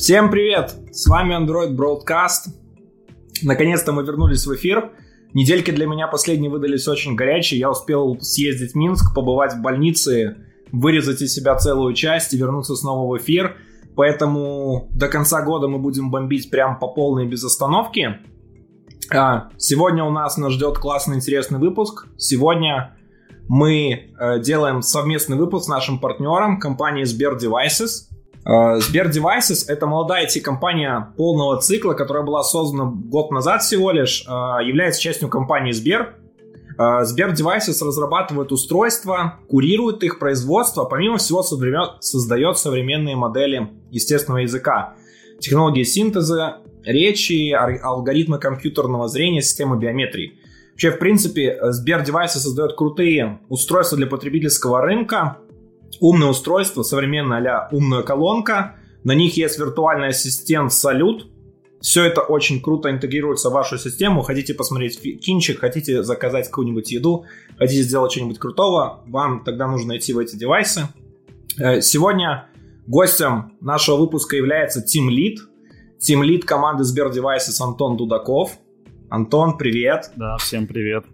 Всем привет! С вами Android Broadcast. Наконец-то мы вернулись в эфир. Недельки для меня последние выдались очень горячие. Я успел съездить в Минск, побывать в больнице, вырезать из себя целую часть и вернуться снова в эфир. Поэтому до конца года мы будем бомбить прям по полной без остановки. А, сегодня у нас нас ждет классный интересный выпуск. Сегодня мы э, делаем совместный выпуск с нашим партнером, компанией Sber Devices. Э, Sber Devices — это молодая IT-компания полного цикла, которая была создана год назад всего лишь, э, является частью компании Сбер. Э, Сбер Devices разрабатывает устройства, курирует их производство, помимо всего создает современные модели естественного языка, технологии синтеза, речи, алгоритмы компьютерного зрения, системы биометрии. Вообще, в принципе, Сбер Devices создает крутые устройства для потребительского рынка, умное устройство, современная а умная колонка, на них есть виртуальный ассистент Салют, все это очень круто интегрируется в вашу систему. Хотите посмотреть кинчик, хотите заказать какую-нибудь еду, хотите сделать что-нибудь крутого, вам тогда нужно идти в эти девайсы. Э, сегодня гостем нашего выпуска является Team Lead. Team Lead команды Сбер Devices Антон Дудаков. Антон, привет. Да, всем привет.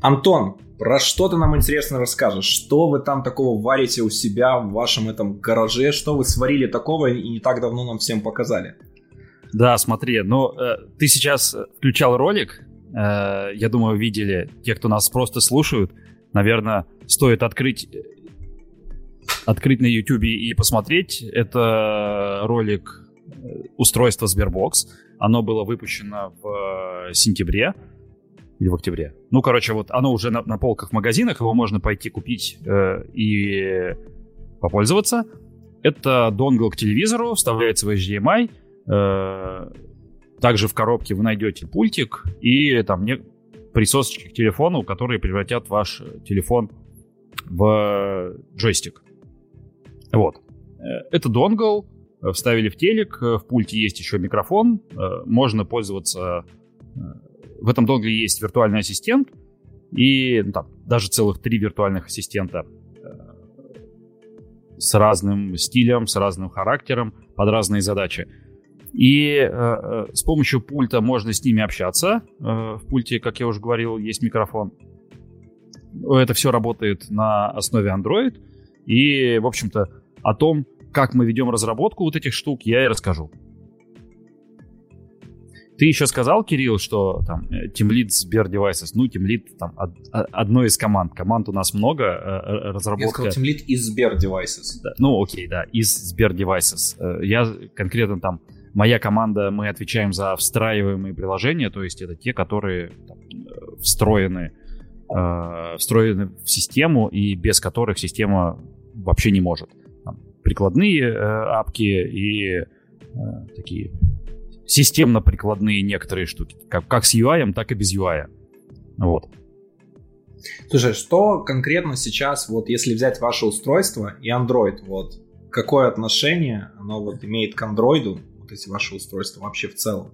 Антон, про что ты нам интересно расскажешь? Что вы там такого варите у себя в вашем этом гараже? Что вы сварили такого и не так давно нам всем показали? Да, смотри, ну э, ты сейчас включал ролик, э, я думаю, видели те, кто нас просто слушают. Наверное, стоит открыть открыть на YouTube и посмотреть. Это ролик э, устройства Sberbox. Оно было выпущено в э, сентябре или в октябре. Ну, короче, вот оно уже на, на полках в магазинах, его можно пойти купить э, и попользоваться. Это донгл к телевизору, вставляется в HDMI. Э, также в коробке вы найдете пультик и там не, присосочки к телефону, которые превратят ваш телефон в джойстик. Вот. Э, это донгл, э, вставили в телек, э, в пульте есть еще микрофон, можно пользоваться в этом донгле есть виртуальный ассистент и ну, там, даже целых три виртуальных ассистента э, с разным стилем, с разным характером, под разные задачи. И э, э, с помощью пульта можно с ними общаться. Э, в пульте, как я уже говорил, есть микрофон. Это все работает на основе Android. И, в общем-то, о том, как мы ведем разработку вот этих штук, я и расскажу. Ты еще сказал, Кирилл, что там Team Lead Sber Devices, ну, Team Lead там од, одной из команд. Команд у нас много, э, э, разработка... Я сказал Team Lead из Sber Devices. Да, ну, окей, да, из Sber Devices. Э, я конкретно там, моя команда, мы отвечаем за встраиваемые приложения, то есть это те, которые там, встроены, э, встроены в систему и без которых система вообще не может. Там, прикладные э, апки и э, такие системно-прикладные некоторые штуки, как, как с UI, так и без UI. Вот. Слушай, что конкретно сейчас, вот если взять ваше устройство и Android, вот какое отношение оно вот имеет к Android, вот эти ваши устройства вообще в целом?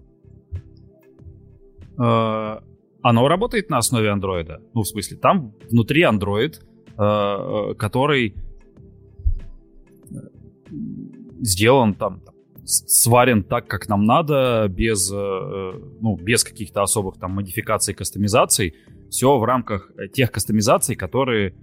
Uh, оно работает на основе Android. Ну, в смысле, там внутри Android, uh, который сделан там сварен так, как нам надо, без, э, ну, без каких-то особых там модификаций, кастомизаций. Все в рамках э, тех кастомизаций, которые,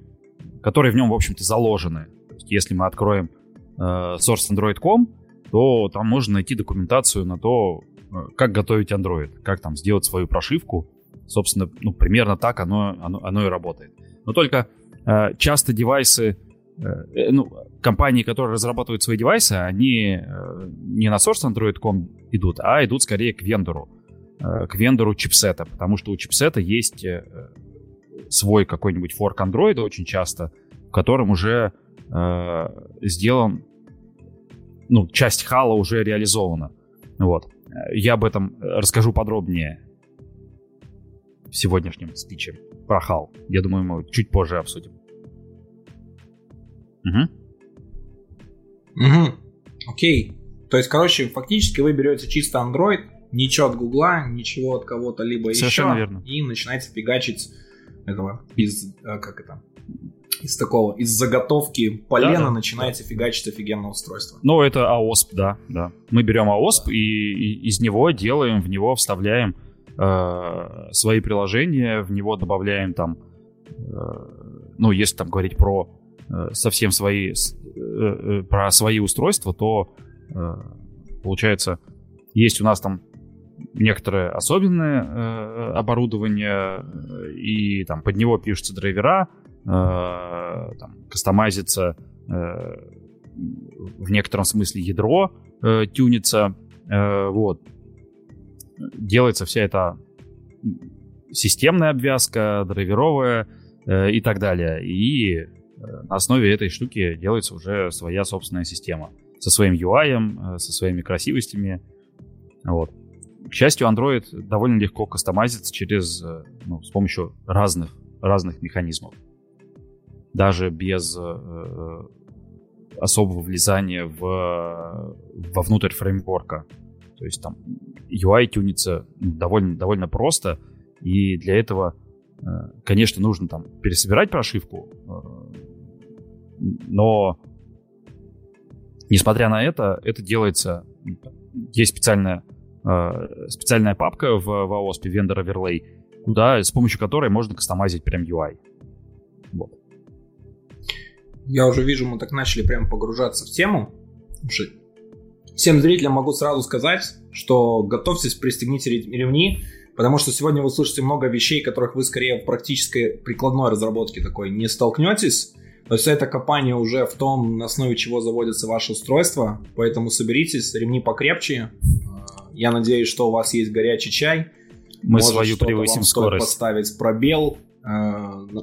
которые в нем, в общем-то, заложены. Если мы откроем э, sourceandroid.com, то там можно найти документацию на то, э, как готовить Android, как там сделать свою прошивку. Собственно, ну, примерно так оно, оно, оно и работает. Но только э, часто девайсы Э, ну, компании, которые разрабатывают свои девайсы, они э, не на source Android.com идут, а идут скорее к вендору, э, к вендору чипсета, потому что у чипсета есть свой какой-нибудь форк Android очень часто, в котором уже э, сделан, ну, часть хала уже реализована. Вот. Я об этом расскажу подробнее в сегодняшнем спиче про хал. Я думаю, мы чуть позже обсудим. Угу. Угу. Окей. То есть, короче, фактически вы берете чисто Android, ничего от Гугла, ничего от кого-то либо Совершенно еще, верно. и начинаете фигачить этого из, э, как это, из такого, из заготовки полена да, да, начинаете да. фигачить офигенное устройство. Ну, это AOSP, да, да. Мы берем AOSP да. и, и из него делаем, в него вставляем э, свои приложения, в него добавляем там, э, ну, если там говорить про совсем свои, э, э, про свои устройства, то э, получается, есть у нас там некоторое особенное э, оборудование, э, и там под него пишутся драйвера, Э, там, кастомайзится э, в некотором смысле ядро, э, тюнится, вот. Делается вся эта системная обвязка, драйверовая и так далее. И на основе этой штуки делается уже своя собственная система со своим UI, со своими красивостями. Вот. К счастью, Android довольно легко кастомайзится через, ну, с помощью разных, разных механизмов даже без э, особого влезания в, вовнутрь фреймворка. То есть там UI тюнится довольно, довольно просто, и для этого, э, конечно, нужно там пересобирать прошивку, э, но несмотря на это, это делается, есть специальная, э, специальная папка в, в AOSP Vendor Overlay, куда, с помощью которой можно кастомазить прям UI. Вот. Я уже вижу, мы так начали прям погружаться в тему. Всем зрителям могу сразу сказать, что готовьтесь, пристегните ремни, потому что сегодня вы услышите много вещей, которых вы скорее в практической прикладной разработке такой не столкнетесь. То есть это копание уже в том, на основе чего заводится ваше устройство, поэтому соберитесь, ремни покрепче. Я надеюсь, что у вас есть горячий чай. Мы Может, свою превысим скорость. поставить пробел, э,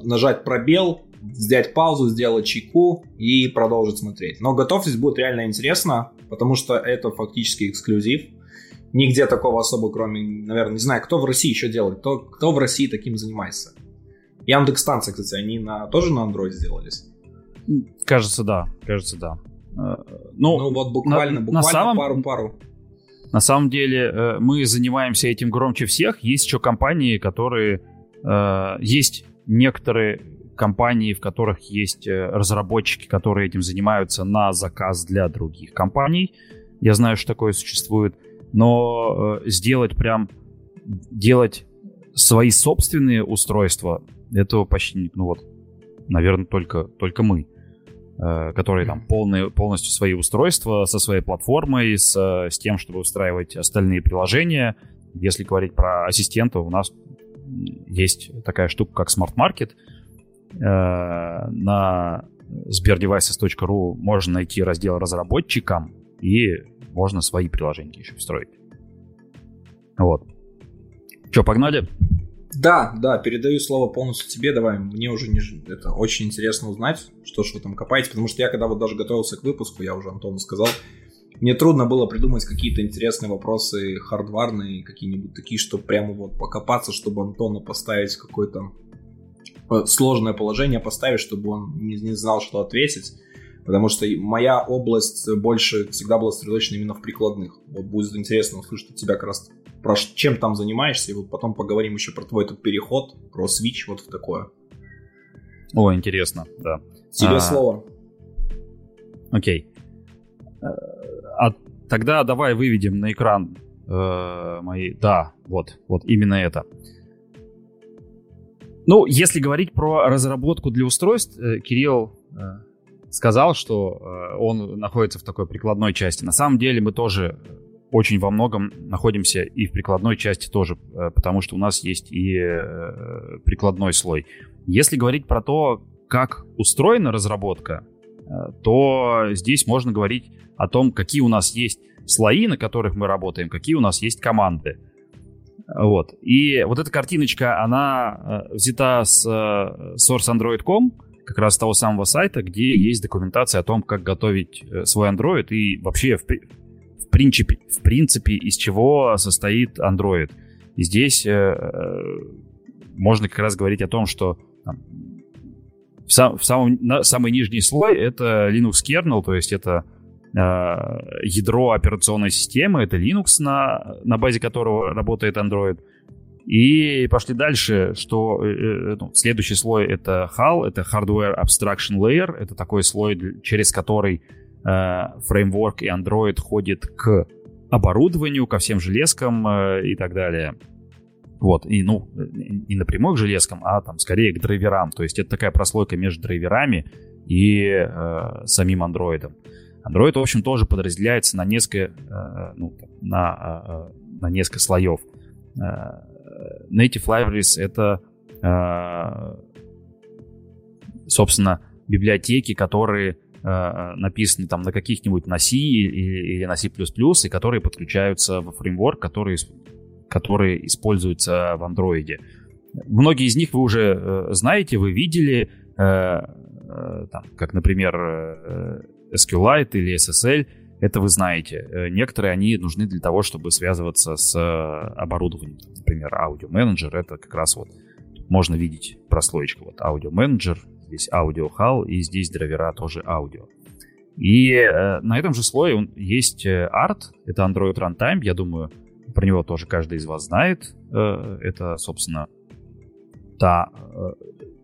нажать пробел, взять паузу, сделать чайку и продолжить смотреть. Но готовьтесь, будет реально интересно, потому что это фактически эксклюзив. Нигде такого особо, кроме, наверное, не знаю, кто в России еще делает, кто, кто в России таким занимается. Яндекс станция, кстати, они на, тоже на Android сделались? Кажется, да, кажется, да. Э, ну, ну вот буквально, на, буквально на самом, пару-пару. На самом деле э, мы занимаемся этим громче всех. Есть еще компании, которые... Э, есть некоторые компании, в которых есть разработчики, которые этим занимаются на заказ для других компаний. Я знаю, что такое существует. Но сделать прям, делать свои собственные устройства, этого почти, ну вот, наверное, только, только мы, которые там полные, полностью свои устройства со своей платформой, с, с тем, чтобы устраивать остальные приложения. Если говорить про ассистента, у нас есть такая штука, как Smart Market — Э, на sberdevices.ru можно найти раздел разработчикам и можно свои приложения еще встроить. Вот. Че, погнали? Да, да, передаю слово полностью тебе. Давай, мне уже не, это очень интересно узнать, что ж вы там копаете, потому что я когда вот даже готовился к выпуску, я уже Антону сказал, мне трудно было придумать какие-то интересные вопросы хардварные, какие-нибудь такие, чтобы прямо вот покопаться, чтобы Антона поставить в какой-то сложное положение поставить, чтобы он не, не знал, что ответить. Потому что моя область больше всегда была сосредоточена именно в прикладных. Вот будет интересно услышать от тебя как раз про чем там занимаешься, и вот потом поговорим еще про твой этот переход, про свич, вот в такое. О, интересно, да. Тебе а... слово. Окей. Э, а тогда давай выведем на экран э, мои... Да, вот, вот именно это. Ну, если говорить про разработку для устройств, э, Кирилл э, сказал, что э, он находится в такой прикладной части. На самом деле мы тоже очень во многом находимся и в прикладной части тоже, потому что у нас есть и прикладной слой. Если говорить про то, как устроена разработка, то здесь можно говорить о том, какие у нас есть слои, на которых мы работаем, какие у нас есть команды. Вот. И вот эта картиночка, она э, взята с э, sourceandroid.com, как раз с того самого сайта, где есть документация о том, как готовить э, свой Android и вообще в, в, принципе, в принципе из чего состоит Android. И здесь э, можно как раз говорить о том, что там, в, сам, в самом, на, самый нижний слой это Linux kernel, то есть это Э, ядро операционной системы, это Linux, на, на базе которого работает Android. И пошли дальше, что ну, следующий слой это HAL, это Hardware Abstraction Layer, это такой слой, через который фреймворк и Android ходит к оборудованию, ко всем железкам э, и так далее. Вот, и, ну, не напрямую к железкам, а там скорее к драйверам. То есть это такая прослойка между драйверами и э, самим андроидом. Android, в общем, тоже подразделяется на несколько, э, ну, на, э, на несколько слоев. Э, Native Libraries — это, э, собственно, библиотеки, которые Э, написаны там на каких-нибудь на C или, или на C++, и которые подключаются в фреймворк, который, который используется в Android. Многие из них вы уже э, знаете, вы видели, э, там, как, например, SQLite или SSL, это вы знаете. Некоторые они нужны для того, чтобы связываться с оборудованием. Например, аудиоменеджер, это как раз вот можно видеть прослоечку. Вот аудиоменеджер, здесь аудио HAL, и здесь драйвера тоже аудио. И э, на этом же слое есть э, Art, это Android Runtime, я думаю, про него тоже каждый из вас знает. Э, это, собственно, та э,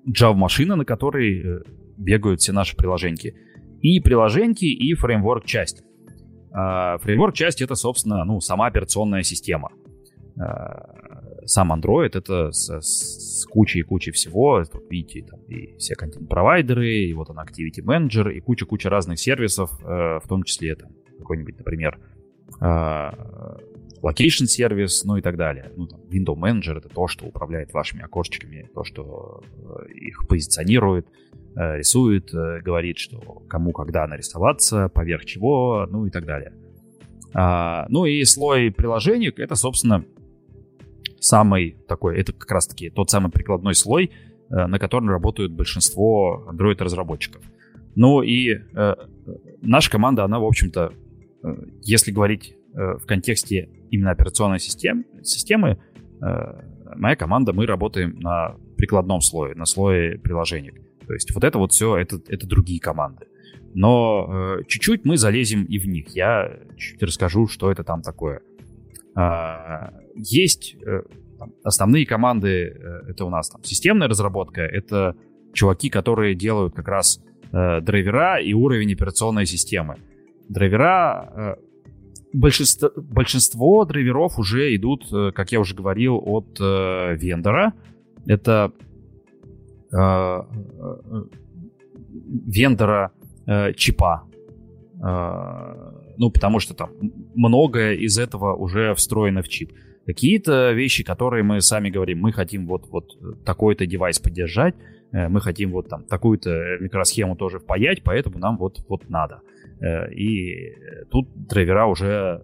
Java-машина, на которой э, бегают все наши приложеньки. И приложеньки, и фреймворк-часть. Э, фреймворк-часть — это, собственно, ну, сама операционная система. Э, сам Android это с, с кучей и кучей всего. Тут видите, там и все контент-провайдеры, и вот он Activity Manager, и куча-куча разных сервисов, э, в том числе там какой-нибудь, например, э, Location сервис, ну и так далее. Ну, там, Window Manager это то, что управляет вашими окошечками, то, что э, их позиционирует, э, рисует, говорит, что кому когда нарисоваться, поверх чего, ну и так далее. А, ну и слой приложений, это, собственно, самый такой, это как раз-таки тот самый прикладной слой, э, на котором работают большинство Android-разработчиков. Ну и э, наша команда, она, в общем-то, э, если говорить э, в контексте именно операционной систем, системы, э, моя команда, мы работаем на прикладном слое, на слое приложений. То есть вот это вот все, это, это другие команды. Но э, чуть-чуть мы залезем и в них. Я чуть расскажу, что это там такое. А, есть э, там, основные команды, э, это у нас там системная разработка, это чуваки, которые делают как раз э, драйвера и уровень операционной системы. Драйвера, большинство, большинство драйверов уже идут, как я уже говорил, от э, вендора. Это э, вендора э, чипа. Э, ну, потому что там многое из этого уже встроено в чип. Какие-то вещи, которые мы сами говорим, мы хотим вот, вот такой-то девайс поддержать, э, мы хотим вот там такую-то микросхему тоже впаять, поэтому нам вот, вот надо. Э, и тут драйвера уже э,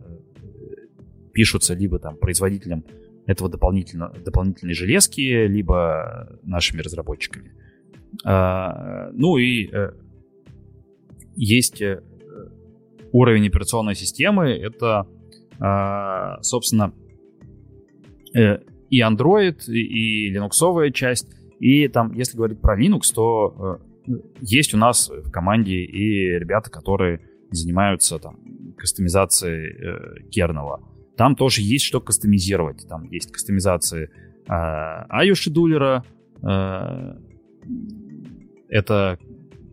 пишутся либо там производителем этого дополнительно, дополнительной железки, либо нашими разработчиками. А, ну и есть уровень операционной системы. Это, а, собственно, э, и Android, и линуксовая часть. И там, если говорить про Linux, то э, есть у нас в команде и ребята, которые занимаются там кастомизацией э, кернела. Там тоже есть что кастомизировать. Там есть кастомизации э, IO-шедулера. Э, это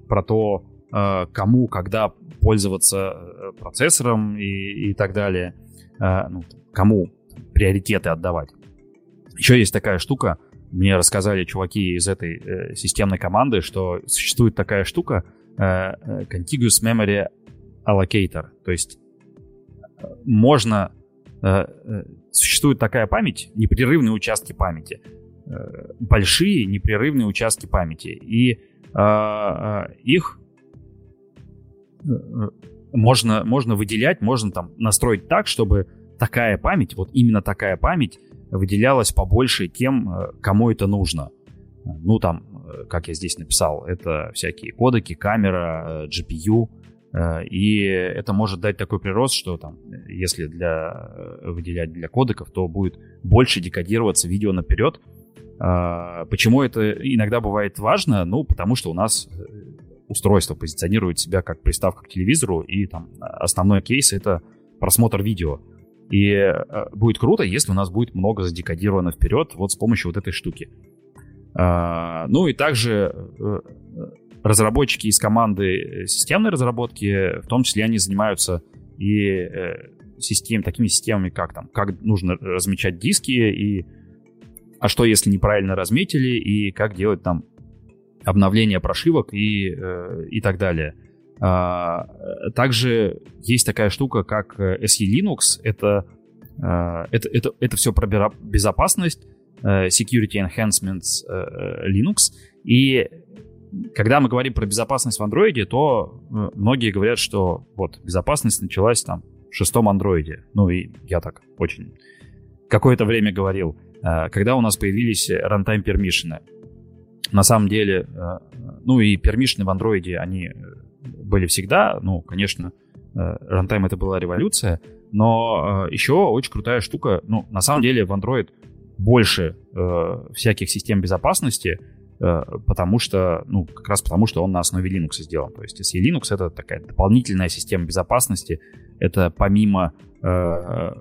про то, э, кому, когда пользоваться э, процессором и, и так далее, э, ну, кому приоритеты отдавать. Еще есть такая штука, мне рассказали чуваки из этой э, системной команды, что существует такая штука э, э Contiguous Memory Allocator. То есть можно... Э, существует такая память, непрерывные участки памяти. Э, большие непрерывные участки памяти. И э, их можно, можно выделять, можно там настроить так, чтобы такая память, вот именно такая память выделялась побольше тем, э, кому это нужно. Ну, там, э, как я здесь написал, это всякие кодеки, камера, э, GPU, и это может дать такой прирост, что там, если для, выделять для кодеков, то будет больше декодироваться видео наперед. Почему это иногда бывает важно? Ну, потому что у нас устройство позиционирует себя как приставка к телевизору, и там основной кейс — это просмотр видео. И э, будет круто, если у нас будет много задекодировано вперед вот с помощью вот этой штуки. А, ну и также э, разработчики из команды системной разработки, в том числе они занимаются и э, систем, такими системами, как там, как нужно размечать диски, и а что если неправильно разметили, и как делать там обновление прошивок и, и так далее. А, также есть такая штука, как SE Linux. Это, это, это, это все про безопасность, Security Enhancements Linux. И когда мы говорим про безопасность в андроиде, то многие говорят, что вот безопасность началась там в шестом андроиде. Ну и я так очень какое-то время говорил, когда у нас появились runtime permission. На самом деле, ну и permission в андроиде, они были всегда. Ну, конечно, рантайм это была революция, но еще очень крутая штука. Ну, на самом деле в Android больше э, всяких систем безопасности, э, потому что, ну, как раз потому, что он на основе Linux сделан. То есть SE Linux это такая дополнительная система безопасности. Это помимо э,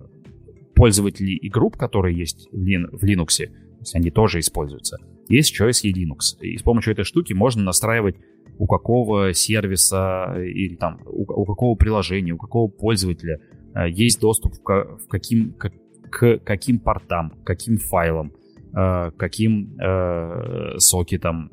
пользователей и групп, которые есть в Linux, то есть они тоже используются. Есть еще SE Linux. И с помощью этой штуки можно настраивать у какого сервиса или там у, у какого приложения, у какого пользователя э, есть доступ в, в каким, как, к каким портам, к каким файлам, э, каким э, сокетам,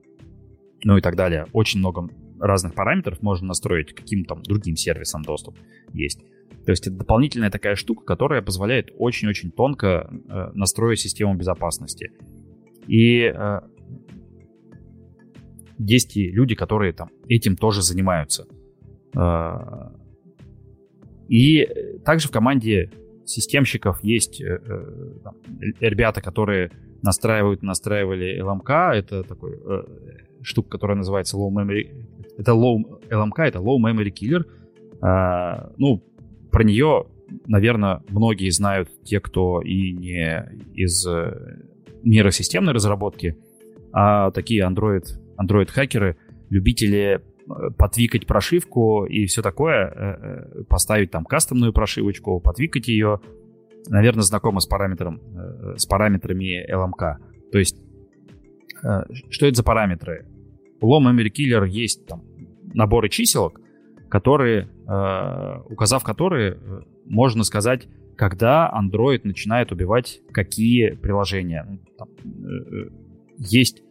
ну и так далее. Очень много разных параметров можно настроить, каким там другим сервисам доступ есть. То есть это дополнительная такая штука, которая позволяет очень-очень тонко э, настроить систему безопасности. И э, есть и люди, которые там этим тоже занимаются. Э, и также в команде системщиков есть э, там, ребята, которые настраивают, настраивали LMK. Это такой э, штука, которая называется Low Memory. Это Low LMK, это Low Memory Killer. Э, ну, про нее, наверное, многие знают те, кто и не из э, нейросистемной разработки, а такие Android, Android-хакеры, любители потвикать прошивку и все такое, э, э, поставить там кастомную прошивочку, потвикать ее, наверное, знакомо с, параметром, э, с параметрами LMK. То есть, что это за параметры? У Low Memory Killer есть там наборы чиселок, которые, указав которые, можно сказать, когда Android начинает убивать какие приложения. Ну, там, есть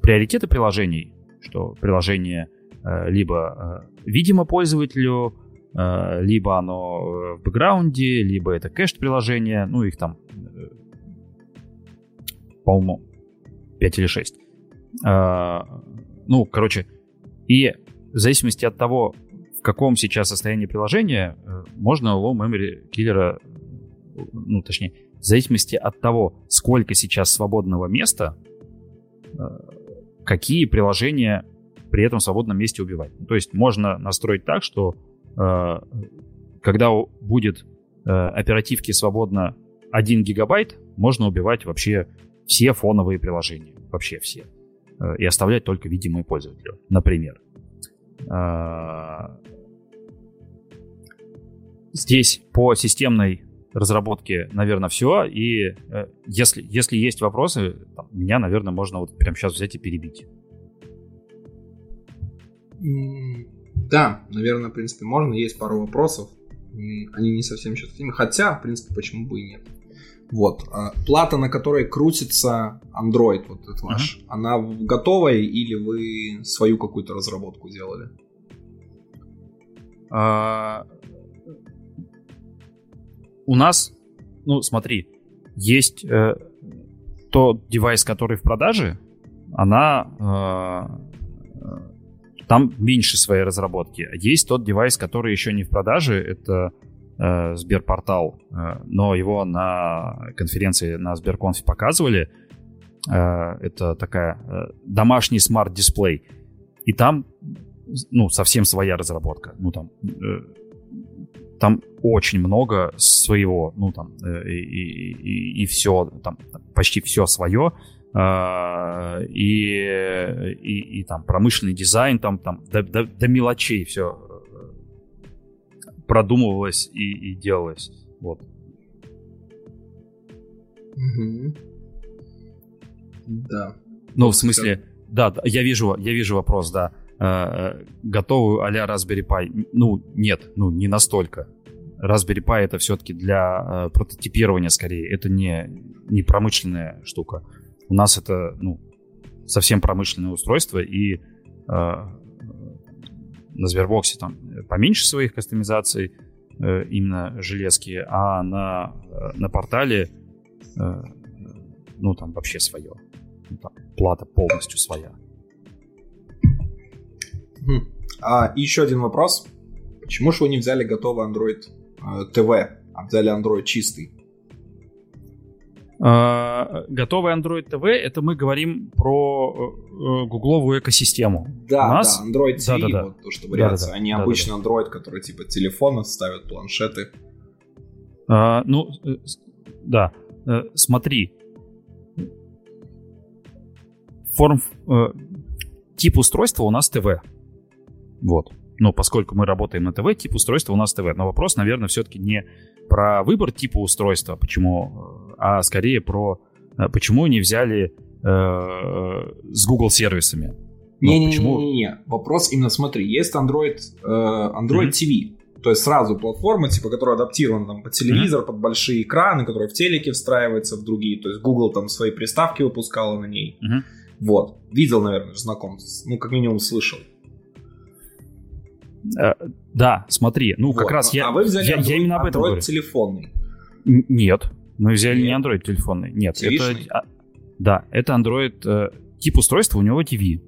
приоритеты приложений, что приложение Э, либо э, видимо пользователю, э, либо оно в бэкграунде, либо это кэш-приложение, ну их там, по-моему, 5 или 6. Ну, короче, и в зависимости от того, в каком сейчас состоянии приложения, можно low memory киллера, ну, точнее, в зависимости от того, сколько сейчас свободного места, какие приложения при этом свободном месте убивать. То есть можно настроить так, что э, когда будет э, оперативки свободно 1 гигабайт, можно убивать вообще все фоновые приложения. Вообще все. Э, и оставлять только видимые пользователю, например. Э, здесь по системной разработке, наверное, все. И э, если, если есть вопросы, там, меня, наверное, можно вот прямо сейчас взять и перебить. Да, наверное, в принципе, можно. Есть пару вопросов. Они не совсем сейчас с Хотя, в принципе, почему бы и нет. Вот. А, плата, на которой крутится Android, вот этот ваш, uh-huh. она готовая или вы свою какую-то разработку делали? А... У нас, ну, смотри, есть э, тот девайс, который в продаже, она э, там меньше своей разработки. Есть тот девайс, который еще не в продаже, это э, Сберпортал, э, но его на конференции на Сберконфе показывали. Э, это такая э, домашний смарт-дисплей. И там, ну, совсем своя разработка. Ну, там, э, там очень много своего, ну, там, э, и, и, и все, там, почти все свое. А, и, и, и там промышленный дизайн, там, там до, до, до мелочей все э, продумывалось и, и делалось. Вот. Угу. Да. Ну, в смысле, да, я вижу, я вижу вопрос, да. Э, готовую а-ля Raspberry Pi? Ну, нет, ну, не настолько. Raspberry Pi это все-таки для э, прототипирования скорее, это не, не промышленная штука. У нас это, ну, совсем промышленное устройство, и э, на Сбербоксе там поменьше своих кастомизаций, э, именно железки, а на, э, на портале, э, ну, там вообще свое. Ну, там, плата полностью своя. А еще один вопрос. Почему же вы не взяли готовый Android э, TV, а взяли Android чистый? А, готовый Android TV это мы говорим про э, гугловую экосистему. Да, нас... да, Android TV, да, да, да. вот то, что вариация, да, да, а не да, обычный да, да. Android, который типа телефоны ставят, планшеты. А, ну, э, да, смотри. Форм, тип устройства у нас ТВ. Вот. Но поскольку мы работаем на ТВ, тип устройства у нас ТВ. Но вопрос, наверное, все-таки не про выбор типа устройства, почему, а скорее про э, почему не взяли э, с Google сервисами. Не-не-не, ну, почему... не, не, вопрос именно смотри, есть Android, э, Android mm-hmm. TV, то есть сразу платформа, типа, которая адаптирована там, под телевизор, mm-hmm. под большие экраны, которая в телеке встраивается в другие, то есть Google там свои приставки выпускала на ней. Mm-hmm. Вот, видел, наверное, знаком, ну, как минимум слышал. Э, да, смотри, ну вот. как раз я, а вы взяли я, Android, я именно об этом Android говорю. телефонный? Нет, мы взяли Нет. не Android телефонный. Нет, TV-шный? это... А, да, это Android... Э, тип устройства у него TV.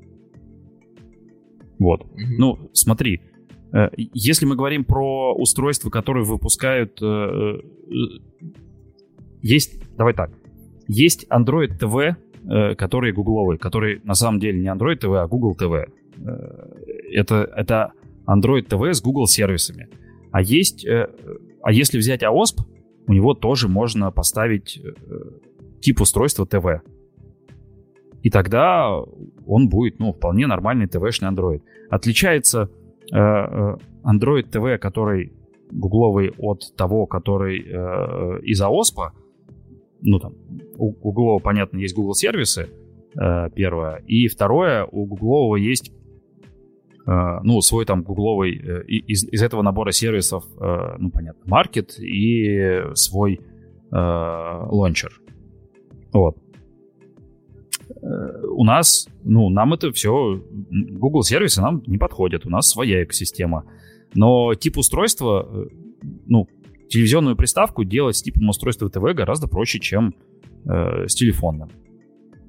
Вот. Угу. Ну, смотри, э, если мы говорим про устройства, которые выпускают... Э, э, есть... Давай так. Есть Android TV, э, которые гугловые, которые на самом деле не Android TV, а Google TV. Э, это, это Android TV с Google сервисами. А есть, э, а если взять AOSP, у него тоже можно поставить э, тип устройства TV. И тогда он будет, ну, вполне нормальный TV-шный Android. Отличается э, Android TV, который гугловый от того, который из AOSP. Ну, там, у гуглового, понятно, есть Google сервисы, первое. И второе, у гуглового есть Э, ну, свой там гугловый, э, из, из этого набора сервисов, э, ну, понятно, маркет и свой лончер. Вот. У нас, ну, нам это все, Google сервисы нам не подходят, у нас своя экосистема. Но тип устройства, ну, телевизионную приставку делать с типом устройства ТВ гораздо проще, чем э, с телефонным.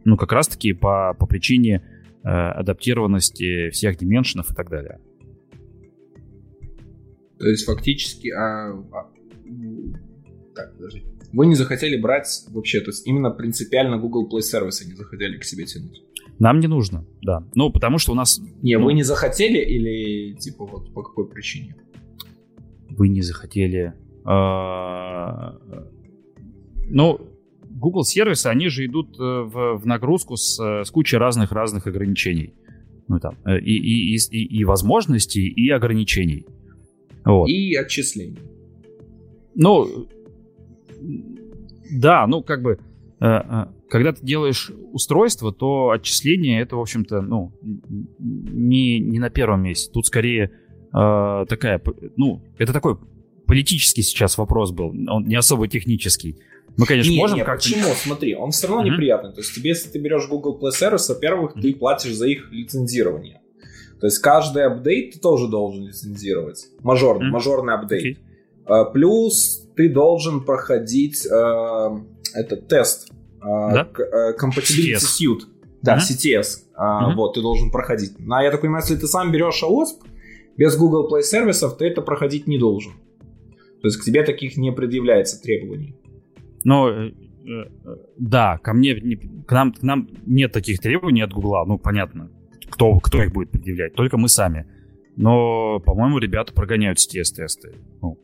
Ну, как раз-таки по, по причине Э, адаптированности всех дименшенов и так далее. То есть фактически... А, а, так, подожди. Вы не захотели брать вообще, то есть именно принципиально Google Play сервисы не захотели к себе тянуть? Нам не нужно, да. Ну, потому что у нас... Не, ну, вы не захотели или типа вот по какой причине? Вы не захотели... А, ну, Google сервисы, они же идут э, в, в нагрузку с, э, с кучей разных-разных ограничений. Ну, там, э, и, и, и, и возможностей, и ограничений. Вот. И отчислений. Ну, да, ну, как бы, когда ты делаешь устройство, то отчисление это, в общем-то, ну, не, не на первом месте. Тут скорее такая, ну, это такой политический сейчас вопрос был, он не особо технический. Мы, конечно, не, можем не, как-то... Почему? Смотри, он все равно mm-hmm. неприятный. То есть тебе, если ты берешь Google Play Service, во-первых, mm-hmm. ты платишь за их лицензирование. То есть каждый апдейт ты тоже должен лицензировать. Мажорный, mm-hmm. мажорный апдейт. Okay. Uh, плюс ты должен проходить uh, этот тест. Uh, да? compatibility CTS. Suite. Да, mm-hmm. CTS. Uh, mm-hmm. Вот, ты должен проходить. Ну, я так понимаю, если ты сам берешь AOSP, без Google Play сервисов ты это проходить не должен. То есть к тебе таких не предъявляется требований. Но э, э, да, ко мне, к нам, к нам нет таких требований от Гугла, ну понятно, кто, кто их будет предъявлять, только мы сами. Но, по-моему, ребята прогоняют CTS-тесты. Ну,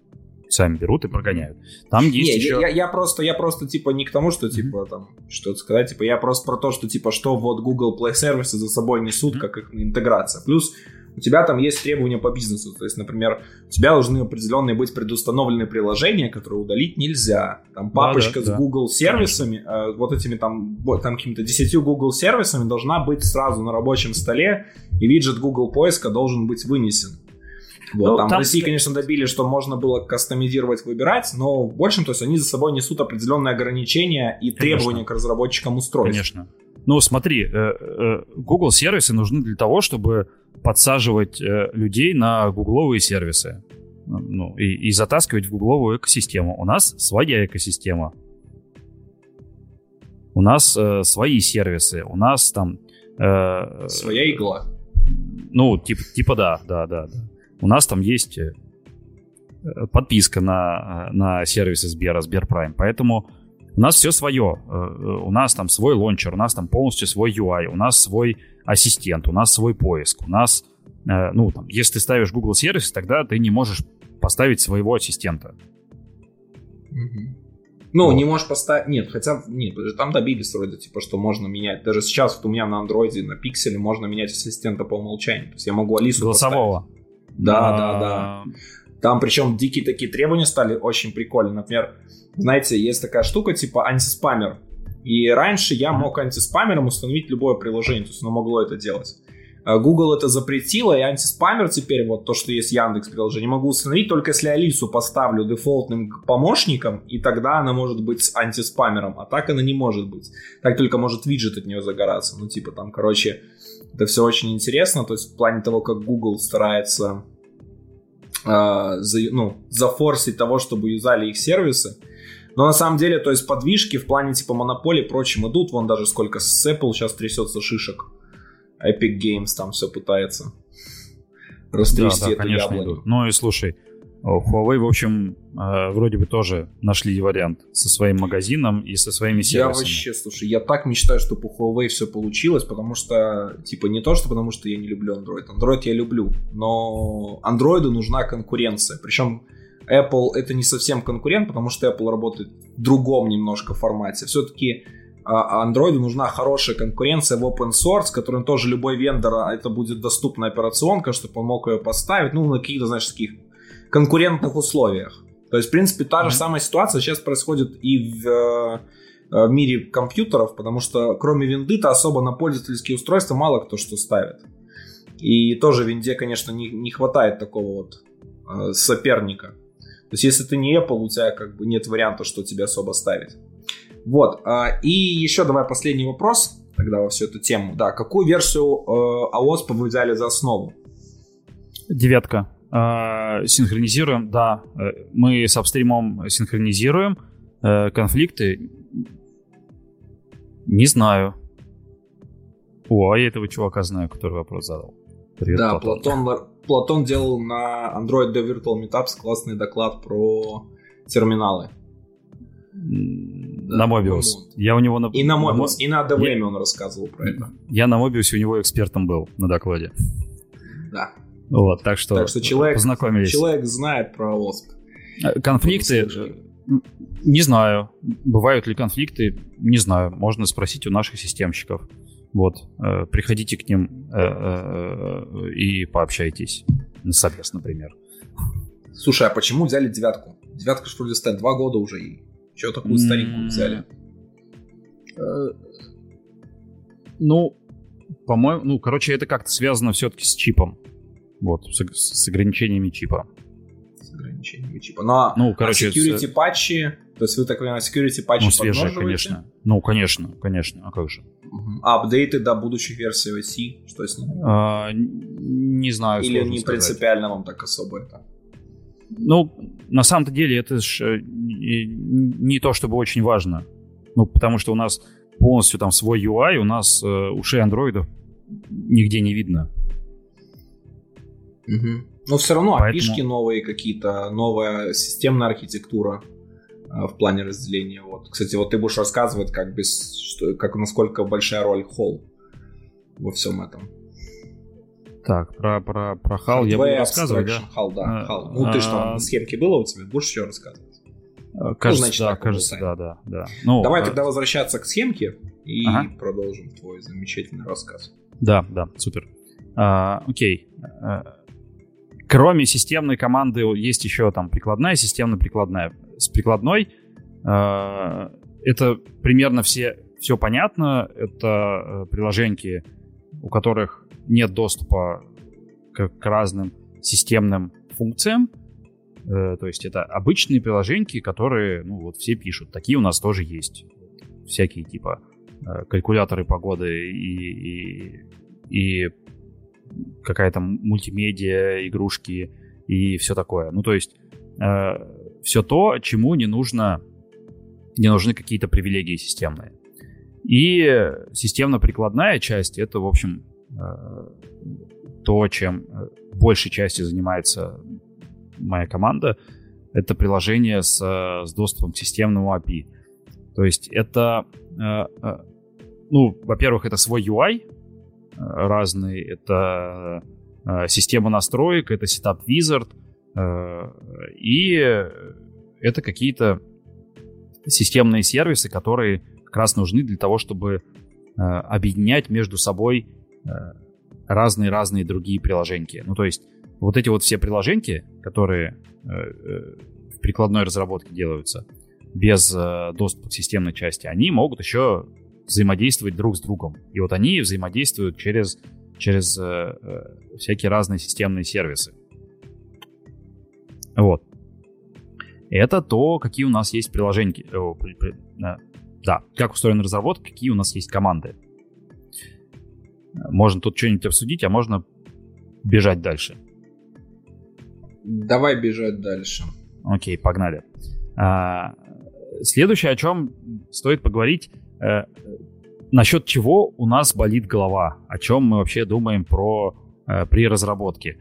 сами берут и прогоняют. Там есть Не, еще... Я, я просто, я просто, типа, не к тому, что, типа, mm-hmm. там, что-то сказать, типа, я просто про то, что, типа, что вот Google Play сервисы за собой несут, mm-hmm. как их интеграция. Плюс у тебя там есть требования по бизнесу. То есть, например, у тебя должны определенные быть предустановлены приложения, которые удалить нельзя. Там папочка да, да, с Google сервисами, э, вот этими там, там какими-то 10 Google сервисами должна быть сразу на рабочем столе, и виджет Google поиска должен быть вынесен. Вот, ну, там, там в России, конечно, добили, что можно было кастомизировать, выбирать, но в большем, то есть они за собой несут определенные ограничения и конечно. требования к разработчикам устройств. Конечно. Ну, смотри, э, э, Google сервисы нужны для того, чтобы подсаживать э, людей на гугловые сервисы. Ну, и, и затаскивать в гугловую экосистему. У нас своя экосистема. У нас э, свои сервисы. У нас там... Э, своя игла. Ну, типа, типа да, да, да, да. У нас там есть подписка на, на сервисы Сбера, Сберпрайм. Поэтому у нас все свое. Э, э, у нас там свой лончер, у нас там полностью свой UI, у нас свой ассистент, у нас свой поиск, у нас, э, ну, там, если ты ставишь Google сервис, тогда ты не можешь поставить своего ассистента. Ну, вот. не можешь поставить... Нет, хотя... Нет, там добились вроде, типа, что можно менять. Даже сейчас вот у меня на андроиде, на пикселе можно менять ассистента по умолчанию. То есть я могу Алису Голосового. Поставить. Да, а... да, да. Там причем дикие такие требования стали очень прикольные. Например, знаете, есть такая штука типа антиспамер. И раньше я мог антиспамером установить любое приложение, то есть оно могло это делать. А Google это запретило, и антиспамер теперь, вот то, что есть Яндекс приложение, могу установить только если Алису поставлю дефолтным помощником, и тогда она может быть с антиспамером, а так она не может быть. Так только может виджет от нее загораться. Ну, типа там, короче, это все очень интересно, то есть в плане того, как Google старается э, за, ну, зафорсить того, чтобы юзали их сервисы. Но на самом деле, то есть подвижки в плане типа монополии и прочим идут. Вон даже сколько с Apple сейчас трясется шишек. Epic Games там все пытается растрясти да, да, эту конечно, яблоню. Идут. Ну и слушай, Huawei, в общем, э, вроде бы тоже нашли вариант со своим магазином и со своими сервисами. Я вообще, слушай, я так мечтаю, чтобы у Huawei все получилось, потому что, типа, не то, что потому что я не люблю Android. Android я люблю, но Android нужна конкуренция. Причем Apple это не совсем конкурент, потому что Apple работает в другом немножко формате. Все-таки а, Android нужна хорошая конкуренция в open source, которым тоже любой вендор, а, это будет доступная операционка, чтобы он мог ее поставить, ну, на каких-то, знаешь, таких конкурентных условиях. То есть, в принципе, та же самая ситуация сейчас происходит и в, э, в мире компьютеров, потому что кроме винды-то особо на пользовательские устройства мало кто что ставит. И тоже винде, конечно, не, не хватает такого вот э, соперника. То есть, если ты не Apple, у тебя как бы нет варианта, что тебе особо ставить. Вот. Э, и еще давай последний вопрос тогда во всю эту тему. Да, какую версию э, AOS вы взяли за основу? Девятка. Э, синхронизируем, да. Э, мы с апстримом синхронизируем. Э, конфликты не знаю. О, а я этого чувака знаю, который вопрос задал. Привет, да, Платон. Платон, Платон делал на Android The Virtual Meetups классный доклад про терминалы. На Mobius. Я у него на... И на Mobius, на... и на ADVM я... он рассказывал про это. Я на Mobius у него экспертом был на докладе. Да. Вот, так что, так что человек, познакомились. Человек знает про ОСП. Э, конфликты, э, не знаю. Бывают ли конфликты, не знаю. Можно спросить у наших системщиков. Вот, э, приходите к ним и пообщайтесь на например. Слушай, а почему взяли девятку? Девятка что ли стоит два года уже и чего такую старенькую взяли? Ну, по-моему, ну, короче, это как-то связано все-таки с чипом. Вот, с, с ограничениями чипа. С ограничениями чипа. Но ну, а ну, короче, а security патчи, то есть вы так понимаете, security патчи Ну, свежие, конечно. Ну, конечно, конечно, а как же. А апдейты до будущих версий OS, что с ними? А, не знаю, Или не сказать. принципиально вам так особо это? Ну, на самом-то деле это ж э, не то чтобы очень важно. Ну, потому что у нас полностью там свой UI, у нас э, ушей андроидов нигде не видно. Угу. Но все равно Поэтому... опишки новые какие-то, новая системная архитектура в плане разделения. Вот. Кстати, вот ты будешь рассказывать, как, без, что, как насколько большая роль Холл во всем этом. Так, про, про, про HAL я буду рассказывать, да? HAL, да, HAL. Ну, ты что, на схемке было у тебя? Будешь еще рассказывать? Э, кажется, ну, значит, да, кажется, да, да, да. Ну, Давай а... тогда возвращаться к схемке и ага. продолжим твой замечательный рассказ. Да, да, супер. А, окей. Кроме системной команды есть еще там прикладная, системно-прикладная. С прикладной это примерно все, все понятно. Это приложеньки, у которых нет доступа к, к разным системным функциям. Э, то есть это обычные приложения, которые, ну, вот все пишут. Такие у нас тоже есть. Всякие типа э, калькуляторы погоды и, и, и какая-то мультимедиа, игрушки и все такое. Ну, то есть э, все то, чему не нужно, не нужны какие-то привилегии системные. И системно-прикладная часть — это, в общем, э, то, чем э, большей части занимается моя команда, это приложение с, с доступом к системному API. То есть это, э, э, ну, во-первых, это свой UI разный, это система настроек, это Setup Wizard, и это какие-то системные сервисы, которые как раз нужны для того, чтобы объединять между собой разные-разные другие приложения. Ну, то есть вот эти вот все приложения, которые э, э, в прикладной разработке делаются без э, доступа к системной части, они могут еще взаимодействовать друг с другом. И вот они взаимодействуют через, через э, э, всякие разные системные сервисы. Вот. Это то, какие у нас есть приложения. При, э, да, как устроена разработка, какие у нас есть команды. Можно тут что-нибудь обсудить, а можно бежать дальше. Давай бежать дальше. Окей, погнали. А, следующее, о чем стоит поговорить, э, насчет чего у нас болит голова, о чем мы вообще думаем про э, при разработке.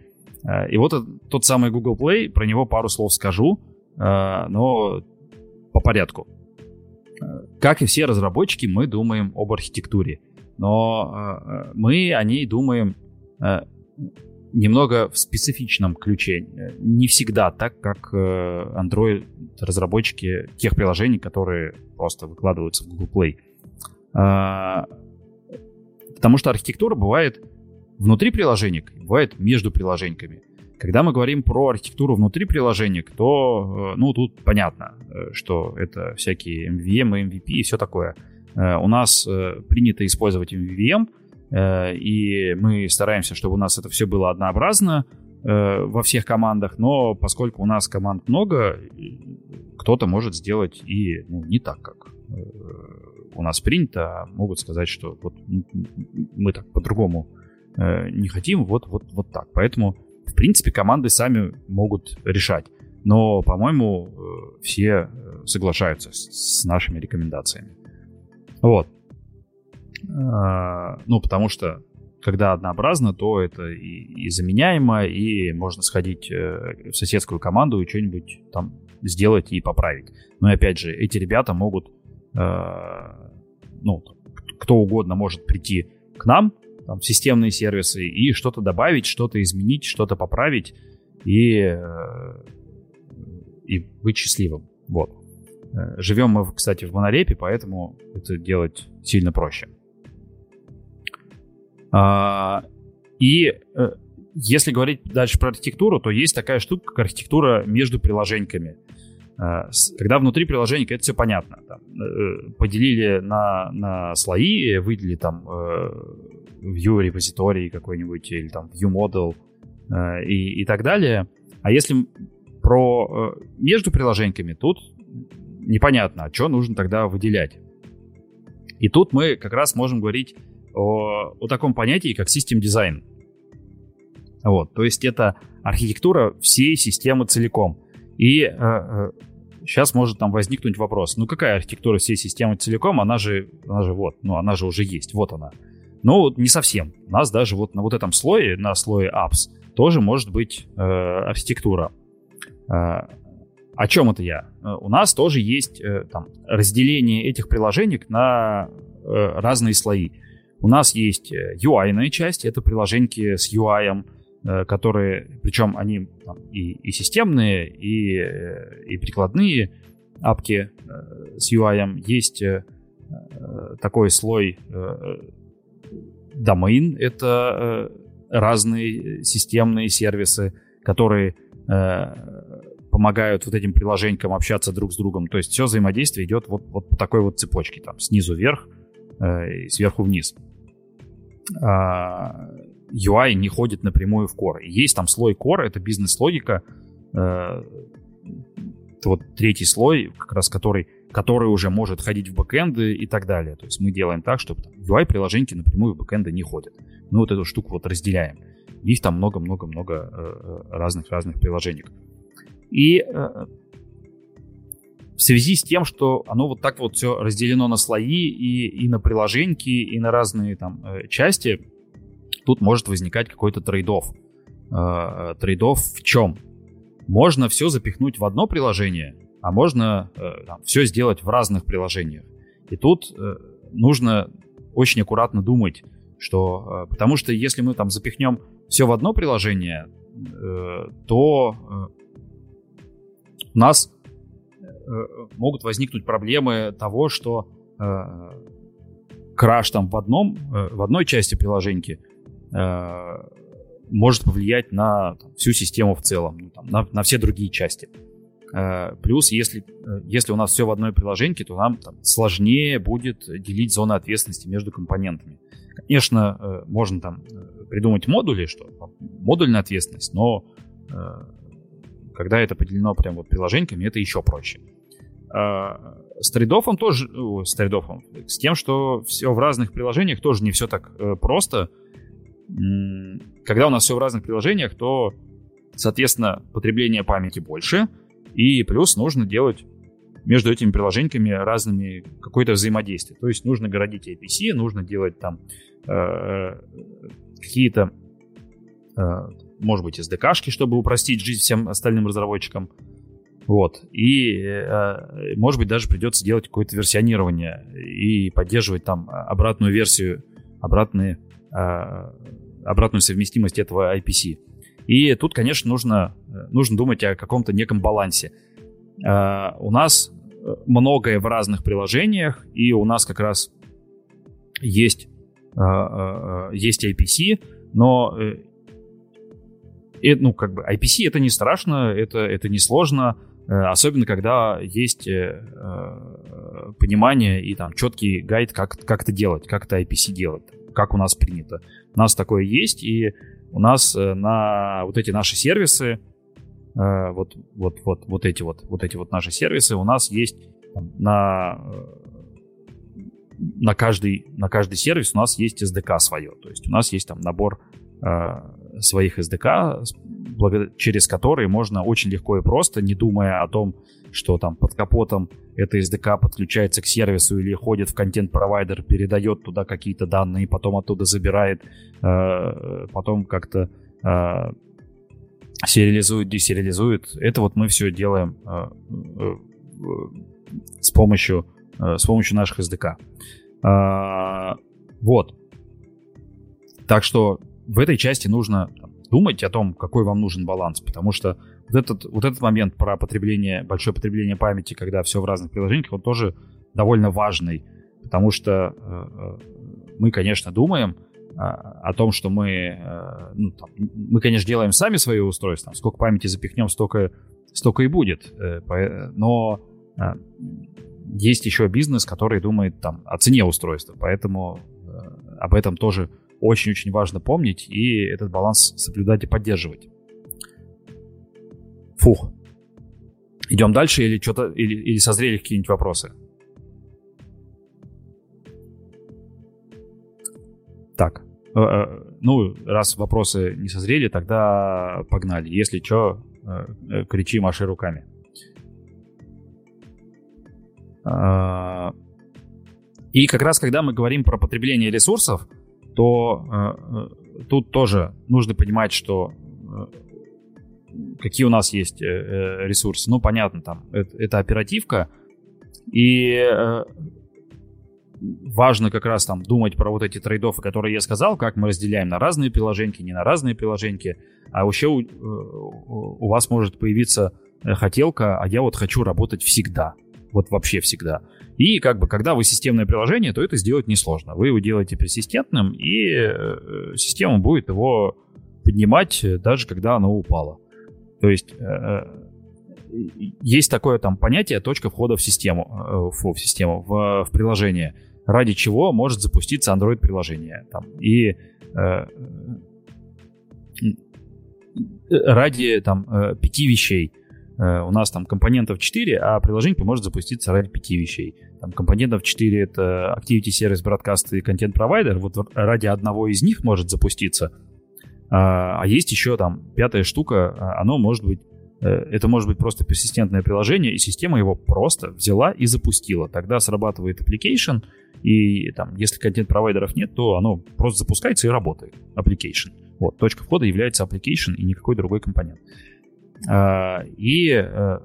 Э, и вот тот самый Google Play, про него пару слов скажу, э, но по порядку. Э, как и все разработчики, мы думаем об архитектуре но э, э, мы о ней думаем э, немного в специфичном ключе. Не всегда так, как Android-разработчики тех приложений, которые просто выкладываются в Google Play. Потому что архитектура бывает внутри приложений, бывает между приложениями. Когда мы говорим про архитектуру внутри приложений, то, ну, тут понятно, что это всякие MVM, MVP и все такое – Э, у нас э, принято использовать MVVM, э, и мы стараемся, чтобы у нас это все было однообразно во всех командах, но поскольку у нас команд много, кто-то может сделать и ну, не так, как у нас принято, а могут сказать, что вот мы так по-другому не хотим, вот, вот, вот так. Поэтому, в принципе, команды сами могут решать. Но, по-моему, все соглашаются с нашими рекомендациями. Вот. А, ну, потому что когда однообразно, то это и, и заменяемо, и можно сходить э, в соседскую команду и что-нибудь там сделать и поправить. Но опять же, эти ребята могут, э, ну, кто угодно может прийти к нам, там, системные сервисы, и что-то добавить, что-то изменить, что-то поправить, и, э, и быть счастливым. Вот. Э, Живем мы, кстати, в монорепе, поэтому это делать сильно проще. А, и э, если говорить дальше про архитектуру, то есть такая штука, как архитектура между приложениями. Когда внутри приложения это все понятно. Там, поделили на, на слои, выделили там view репозиторий какой-нибудь или там view model и, и так далее. А если про между приложениями, тут непонятно, а что нужно тогда выделять. И тут мы как раз можем говорить о, о таком понятии, как систем дизайн. Вот, то есть это архитектура всей системы целиком. И э, э, сейчас может там возникнуть вопрос, ну какая архитектура всей системы целиком, она же, она же вот, ну она же уже есть, вот она. Ну, не совсем. У нас даже вот на вот этом слое, на слое apps, тоже может быть э, архитектура. Э, о чем это я? Э, у нас тоже есть э, там, разделение этих приложений на э, разные слои. У нас есть UI-ная часть, это приложения с UI, которые, причем они там, и, и системные, и, и прикладные апки с UI. Есть такой слой domain, это разные системные сервисы, которые помогают вот этим приложениям общаться друг с другом. То есть все взаимодействие идет вот, вот по такой вот цепочке, там, снизу вверх и сверху вниз. А, UI не ходит напрямую в core. Есть там слой core, это бизнес-логика, это вот третий слой, как раз который который уже может ходить в бэкэнды и так далее. То есть мы делаем так, чтобы UI-приложеньки напрямую в бэкэнды не ходят. Мы вот эту штуку вот разделяем. Их там много-много-много разных-разных э, приложений. И э, в связи с тем, что оно вот так вот все разделено на слои и, и на приложеньки, и на разные там э, части, тут может возникать какой-то трейдов. Трейдов в чем? Можно все запихнуть в одно приложение, а можно э, там, все сделать в разных приложениях. И тут э, нужно очень аккуратно думать, что э, потому что если мы там запихнем все в одно приложение, э, то э, у нас э, могут возникнуть проблемы того, что э, краш там в одном э, в одной части приложеньки э, может повлиять на там, всю систему в целом, ну, там, на, на все другие части. Э, плюс, если, э, если у нас все в одной приложении, то нам там, сложнее будет делить зоны ответственности между компонентами. Конечно, э, можно там придумать модули, что модульная ответственность, но когда это поделено прям вот приложениями, это еще проще. С trade-off ом тоже, с trade-off ом, с тем, что все в разных приложениях тоже не все так просто. Когда у нас все в разных приложениях, то, соответственно, потребление памяти больше — и плюс нужно делать между этими приложениями разными какое-то взаимодействие. То есть нужно городить IPC, нужно делать там э, какие-то, э, может быть, SDK -шки, чтобы упростить жизнь всем остальным разработчикам. Вот. И, э, может быть, даже придется делать какое-то версионирование и поддерживать там обратную версию, обратные, э, обратную совместимость этого IPC. И тут, конечно, нужно, э, нужно думать о каком-то неком балансе. Э, у нас э, многое в разных приложениях, и у нас как раз есть, есть IPC, но ну, как бы IPC это не страшно, это, это не сложно, особенно когда есть понимание и там четкий гайд, как, как это делать, как это IPC делать, как у нас принято. У нас такое есть, и у нас э, на вот эти наши сервисы, э, вот, вот, вот, вот эти вот, вот эти вот наши сервисы, у нас есть на, э, на, каждый, на каждый сервис у нас есть SDK свое. То есть у нас есть там набор своих SDK, через которые можно очень легко и просто, не думая о том, что там под капотом это SDK подключается к сервису или ходит в контент-провайдер, передает туда какие-то данные, потом оттуда забирает, э, потом как-то э, сериализует, десериализует. Это вот мы все делаем э, с помощью, с помощью наших SDK. Вот. Так что в этой части нужно думать о том, какой вам нужен баланс, потому что вот этот, вот этот момент про потребление, большое потребление памяти, когда все в разных приложениях, он тоже довольно важный, потому что э, э мы, конечно, думаем э, о том, что мы, э, ну, там, мы, конечно, делаем сами свои устройства, сколько памяти запихнем, столько, столько и будет, э, но э, есть еще бизнес, который думает там о цене устройства, поэтому э, об этом тоже очень-очень важно помнить и этот баланс соблюдать и поддерживать. Фух. Идем дальше или что-то или, или созрели какие-нибудь вопросы? Так. Э, э, ну, раз вопросы не созрели, тогда погнали. Если что, э, кричи, маши руками. А, и как раз, когда мы говорим про потребление ресурсов, то тут тоже нужно понимать, что какие у нас есть э, э, ресурсы. Ну, понятно, там, это, это оперативка, и э, важно как раз там думать про вот эти трейдофы, которые я сказал, как мы разделяем на разные приложения, не на разные приложения, а вообще у, у вас может появиться хотелка, а я вот хочу работать всегда. Вот вообще всегда. И как бы, когда вы системное приложение, то это сделать несложно. Вы его делаете персистентным, и э, система будет его поднимать, э, даже когда оно упало. То есть э, есть такое там понятие точка входа в систему, в, в систему, в, в приложение, ради чего может запуститься Android-приложение. Там, и ради там пяти вещей. У нас там компонентов 4, а приложение может запуститься ради пяти вещей. Там компонентов 4 это Activity Service Broadcast и Content Provider. Вот ради одного из них может запуститься а, а есть еще там пятая штука, а, оно может быть, э, это может быть просто персистентное приложение, и система его просто взяла и запустила. Тогда срабатывает application, и там, если контент-провайдеров нет, то оно просто запускается и работает. Application. Вот, точка входа является application и никакой другой компонент. А, и э,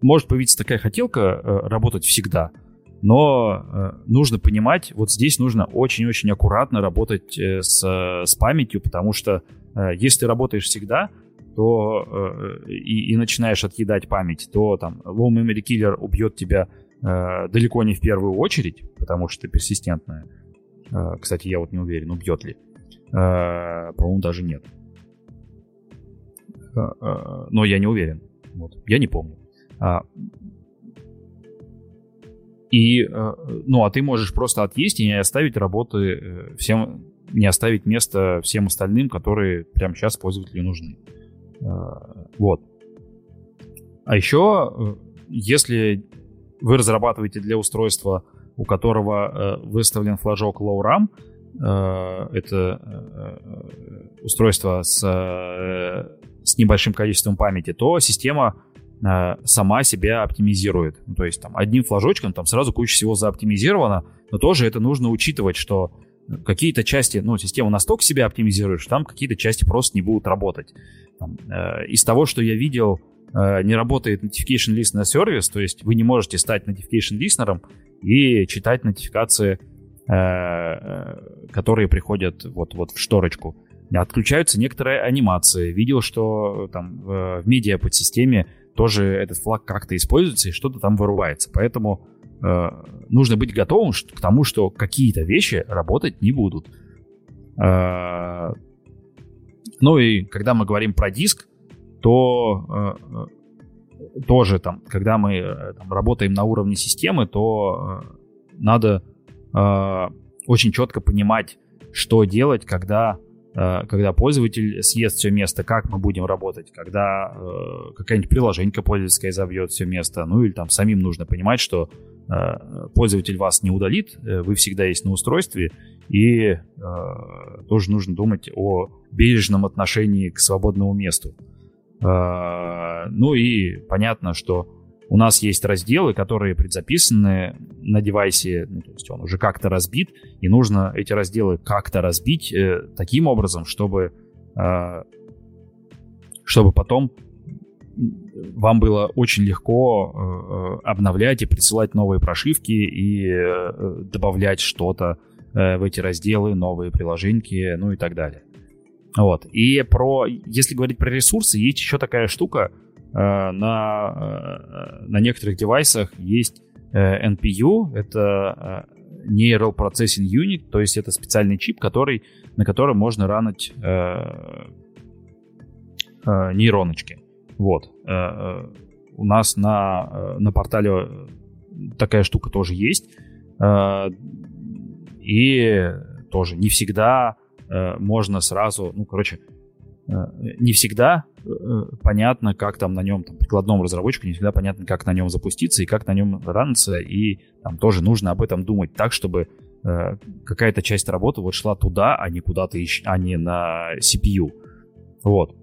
может появиться такая хотелка э, работать всегда — но э, нужно понимать, вот здесь нужно очень-очень аккуратно работать с, с памятью, потому что если ты работаешь всегда, то и, и начинаешь отъедать память, то там low memory killer убьет тебя далеко не в первую очередь, потому что ты персистентная. Кстати, я вот не уверен, убьет ли. По-моему, даже нет. Э, э, но я не уверен. Вот. Я не помню. А, и, э, ну, а ты можешь просто отъесть и не оставить работы всем, не оставить место всем остальным, которые прямо сейчас пользователю нужны. Вот. А еще, если вы разрабатываете для устройства, у которого выставлен флажок low RAM, это устройство с, с небольшим количеством памяти, то система Э, сама себя оптимизирует. Ну, то есть там одним флажочком там сразу куча всего заоптимизировано, но тоже это нужно учитывать, что какие-то части, ну, система настолько себя оптимизирует, что там какие-то части просто не будут работать. Там, э, из того, что я видел, э, не работает notification list на сервис, то есть вы не можете стать notification listener и читать нотификации, э, э, которые приходят вот, вот в шторочку. Отключаются некоторые анимации. Видел, что там в, в медиа подсистеме тоже этот флаг как-то используется и что-то там вырубается. Поэтому э, нужно быть готовым к тому, что какие-то вещи работать не будут. Э, ну и когда мы говорим про диск, то э, тоже там, когда мы э, там, работаем на уровне системы, то э, надо э, очень четко понимать, что делать, когда Э, когда пользователь съест все место, как мы будем работать, когда э, какая-нибудь приложение пользовательское забьет все место, ну или там самим нужно понимать, что э, пользователь вас не удалит, э, вы всегда есть на устройстве, и э, тоже нужно думать о бережном отношении к свободному месту. Э, ну и понятно, что у нас есть разделы, которые предзаписаны на девайсе, ну, то есть он уже как-то разбит, и нужно эти разделы как-то разбить э, таким образом, чтобы, э, чтобы потом вам было очень легко э, обновлять и присылать новые прошивки и э, добавлять что-то э, в эти разделы, новые приложения, ну и так далее. Вот. И про, если говорить про ресурсы, есть еще такая штука, Э, на, э, на некоторых девайсах есть э, NPU, это Neural Processing Unit, то есть это специальный чип, который, на котором можно ранить нейроночки. Вот. У нас на, на портале такая штука тоже есть. И тоже не всегда можно сразу, ну, короче, не всегда Э, понятно, как там на нем, там, прикладному разработчику не всегда понятно, как на нем запуститься и как на нем раниться, и там тоже нужно об этом думать так, чтобы э, какая-то часть работы вот шла туда, а не куда-то, ищ... а не на CPU. Вот.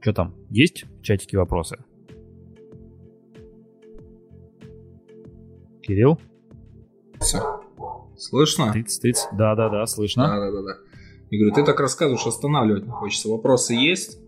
Что там? Есть в чатике вопросы? Кирилл? Слышно? Тыц, тыц. Да, да, да, слышно. Да, да, да, да. Я говорю, ты так рассказываешь, останавливать не хочется. Вопросы есть?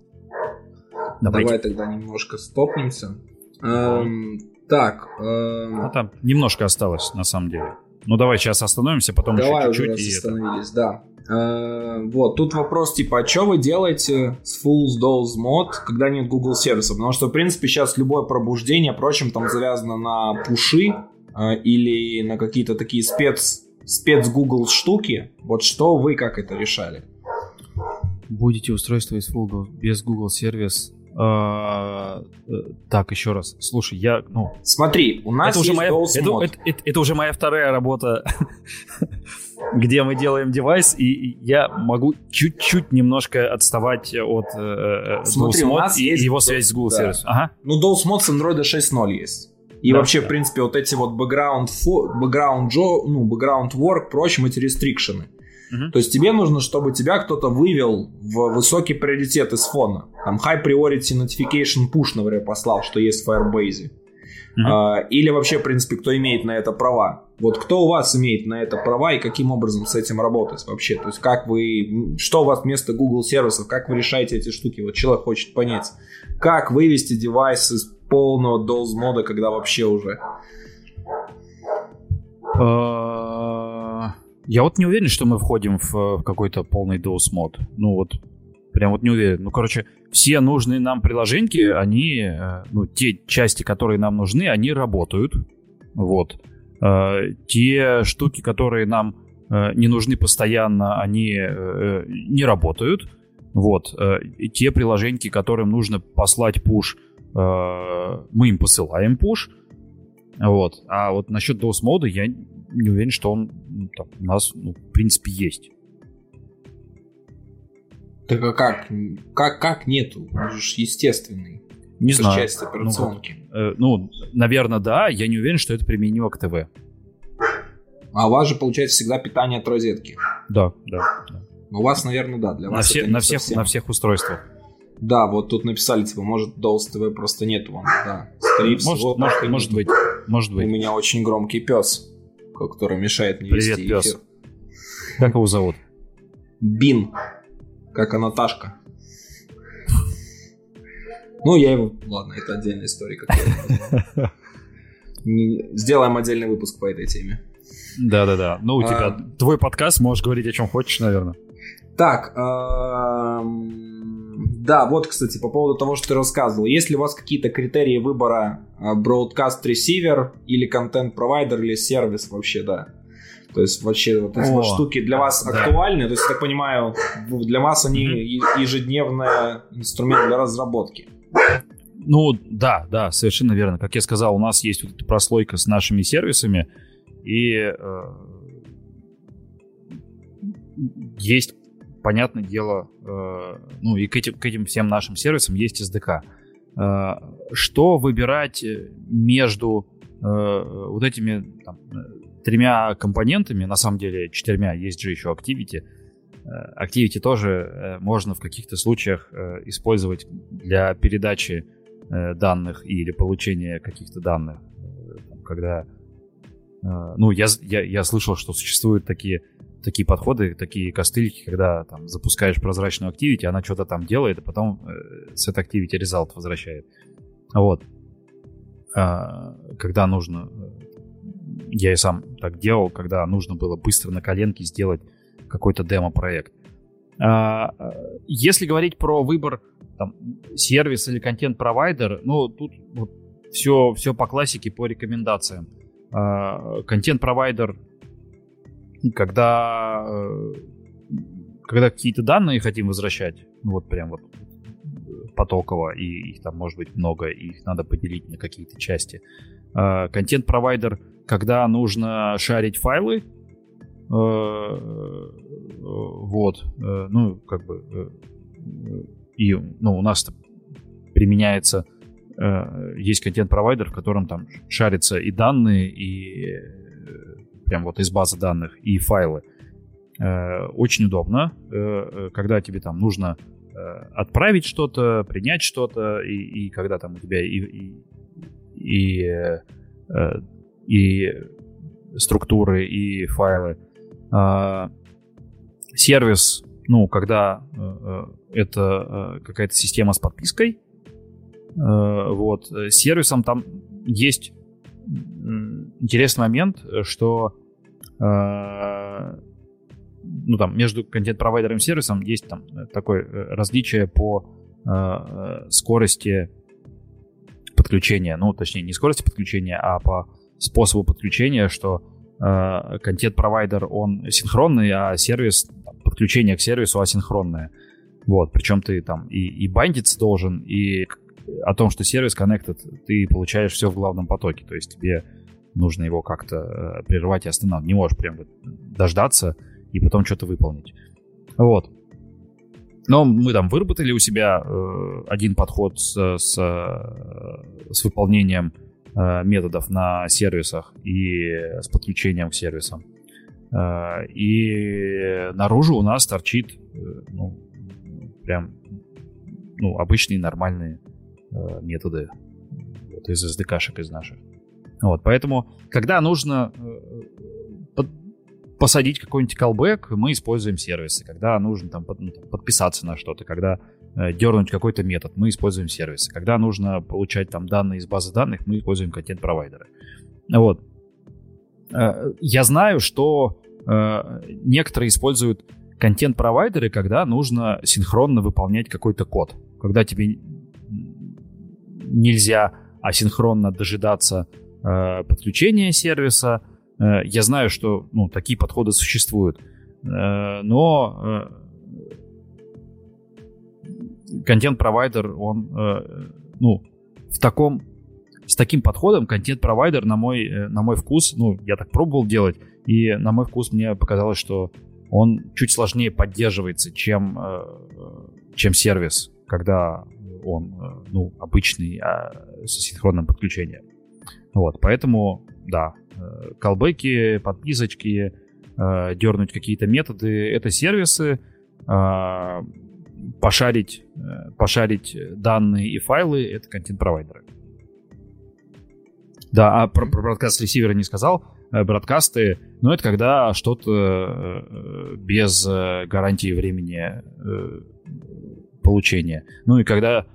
Давайте. Давай тогда немножко стопнемся. Эм, так. Эм... Ну, там немножко осталось, на самом деле. Ну, давай сейчас остановимся, потом давай еще чуть-чуть. Давай уже остановились, это... да. Э, вот, тут вопрос типа, а что вы делаете с Fools Dolls Mod, когда нет Google сервиса? Потому что, в принципе, сейчас любое пробуждение, впрочем, там завязано на пуши э, или на какие-то такие спец, спец Google штуки. Вот что вы как это решали? Будете устройство из Google без Google сервис а, э, так, еще раз. Слушай, я, ну... Смотри, у нас это уже моя, это, это, это, это уже моя вторая работа, где мы делаем девайс, и я могу чуть-чуть немножко отставать от э, э Смотри, у нас и есть его связь с Google да. Service. Ага. Ну, DOS с Android 6.0 есть. И да, вообще, да. в принципе, вот эти вот background, background, ну, background work, прочим, эти рестрикшены. Угу. То есть тебе нужно, чтобы тебя кто-то вывел в высокий приоритет из фона. Там high priority notification push, например, послал, что есть в Firebase. Uh-huh. А, или вообще, в принципе, кто имеет на это права. Вот кто у вас имеет на это права и каким образом с этим работать вообще? То есть как вы, что у вас вместо Google сервисов, как вы решаете эти штуки? Вот человек хочет понять, как вывести девайс из полного DOS мода, когда вообще уже... А, я вот не уверен, что мы входим в, какой-то полный DOS мод. Ну вот, прям вот не уверен. Ну, короче, все нужные нам приложеньки, они, э, ну, те части, которые нам нужны, они работают. Вот. Э, те штуки, которые нам э, не нужны постоянно, они не работают. Вот. Те приложеньки, которым нужно послать пуш, мы им посылаем пуш. Вот. А вот насчет DOS мода я не уверен, что он ну, там, у нас, ну, в принципе, есть. Так а как? Как, как нету? Он же естественный. Не это знаю. часть операционки. Ну, э, ну, наверное, да. Я не уверен, что это применимо к ТВ. А у вас же получается всегда питание от розетки. Да, да. да. У вас, наверное, да. Для на вас все, это на, всех, совсем... на всех устройствах. Да, вот тут написали, типа, может, Dolls TV просто нет вам. Да. Скорее может, всего, может, может быть. Может быть. У меня очень громкий пес, который мешает мне Привет, вести пес. эфир. Как его зовут? Бин как Анаташка. Ну, я его... Ладно, это отдельная история. Как Сделаем отдельный выпуск по этой теме. Да-да-да. Ну, у тебя а... твой подкаст, можешь говорить о чем хочешь, наверное. Так, да, вот, кстати, по поводу того, что ты рассказывал. Есть ли у вас какие-то критерии выбора а, broadcast receiver или контент провайдер или сервис вообще, да? То есть вообще вот эти О, вот штуки для вас да. актуальны. То есть, я так понимаю, для вас они ежедневный инструмент для разработки. Ну да, да, совершенно верно. Как я сказал, у нас есть вот эта прослойка с нашими сервисами, и э, есть, понятное дело, э, ну и к этим, к этим всем нашим сервисам есть SDK. Э, что выбирать между э, вот этими там, тремя компонентами, на самом деле четырьмя, есть же еще Activity. Activity тоже можно в каких-то случаях использовать для передачи данных или получения каких-то данных. Когда, ну, я, я, я слышал, что существуют такие, такие подходы, такие костыльки, когда там запускаешь прозрачную Activity, она что-то там делает, а потом с этой Activity result возвращает. Вот. Когда нужно я и сам так делал, когда нужно было быстро на коленке сделать какой-то демо-проект. А, если говорить про выбор там, сервис или контент-провайдер, ну, тут вот все, все по классике, по рекомендациям. А, контент-провайдер, когда, э, когда какие-то данные хотим возвращать, ну, вот прям вот потоково, и их там может быть много, и их надо поделить на какие-то части. А, контент-провайдер — когда нужно шарить файлы, э, э, вот, э, ну, как бы, и, ну, у нас применяется, есть контент-провайдер, в котором там шарятся и данные, и прям вот из базы данных, и файлы. Очень удобно, когда тебе там нужно отправить что-то, принять что-то, и, и когда там у тебя и, и, и и структуры, и файлы. А, сервис, ну, когда э, э, это э, какая-то система с подпиской, вот, сервисом там есть интересный момент, что ну там между контент-провайдером и сервисом есть там такое различие по э, скорости подключения, ну точнее не скорости подключения, а по способу подключения, что э, контент-провайдер он синхронный, а сервис подключение к сервису асинхронное. Вот, причем ты там и, и бандиться должен, и о том, что сервис connected, ты получаешь все в главном потоке. То есть тебе нужно его как-то э, прервать и остановить. Не можешь прям дождаться и потом что-то выполнить. Вот. Но мы там выработали у себя э, один подход с, с, э, с выполнением э, методов на сервисах и с подключением к сервисам. Э, и наружу у нас торчит э, ну, прям ну, обычные нормальные методы вот, из SDK-шек из наших. Вот, поэтому, когда нужно э, посадить какой-нибудь callback, мы используем сервисы. Когда нужно там, ну, подписаться на что-то, когда э, дернуть какой-то метод, мы используем сервисы. Когда нужно получать там данные из базы данных, мы используем контент-провайдеры. Вот. Э, я знаю, что некоторые используют контент-провайдеры, когда нужно синхронно выполнять какой-то код. Когда тебе нельзя асинхронно дожидаться э, подключения сервиса. Э, я знаю, что ну, такие подходы существуют. Э, но контент-провайдер, он ну, в таком с таким подходом контент-провайдер на мой, на мой вкус, ну, я так пробовал делать, и на мой вкус мне показалось, что он чуть сложнее поддерживается, чем, чем сервис, когда он ну, обычный а, с синхронным подключением. Вот, поэтому, да, колбеки, подписочки, дернуть какие-то методы — это сервисы, а, пошарить, пошарить данные и файлы — это контент-провайдеры. Да, а про, про бродкаст ресивера не сказал. Э, бродкасты, ну, это когда что-то э, без э, гарантии времени получения. Ну и когда